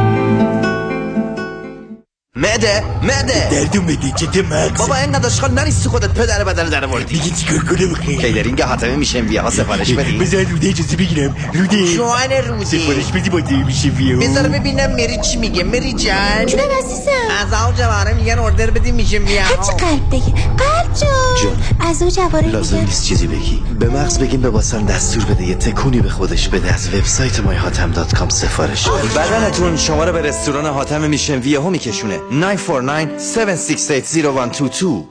معده معده دردو میده چه مغز. بابا اینقدر اشغال نریستی خودت پدر بدن در موردی دیگه چیکار کنم خیلی کیدرینگ حاتمه میشه ویها سفارش بدی. بذار روده اجازه بگیرم روده. جوان روده. سفارش بدی با دیگه میشه ویها بذار ببینم مری چی میگه. مری جان. جونم عزیزم. از آو جواره میگن اردر بدی میشه ویها هرچی قلب بگی قلب جان. جون. از او جواره لازم نیست چیزی بگی. به مغز بگیم به واسم دستور بده. یه تکونی به خودش بده. از وبسایت مای هاتم دات کام سفارش. بدنتون شما رو به رستوران حاتم میشن ویهو میکشونه. 949 7680122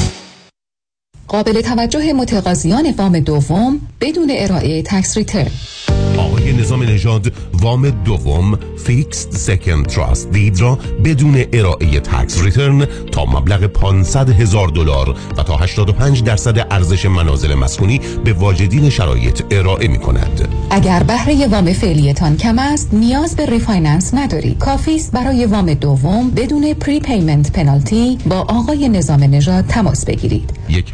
قابل توجه متقاضیان وام دوم بدون ارائه tax return آقای نظام نژاد وام دوم fixed second trust deed را بدون ارائه tax return تا مبلغ 500 هزار دلار و تا 85 درصد ارزش منازل مسکونی به واجدین شرایط ارائه می کند. اگر بهره وام فعلیتان کم است نیاز به refinance ندارید. کافی است برای وام دوم بدون prepayment penalty با آقای نظام نژاد تماس بگیرید. 1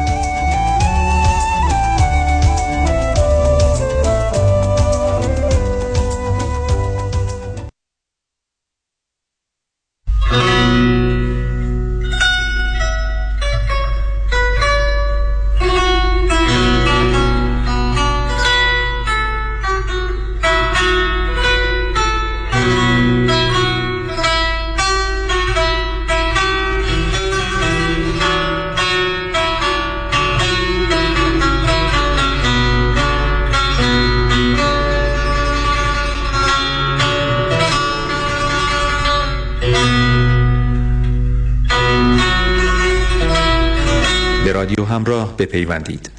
رادیو همراه بپیوندید.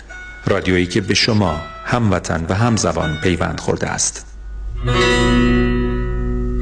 رادیویی که به شما هموطن و همزبان پیوند خورده است.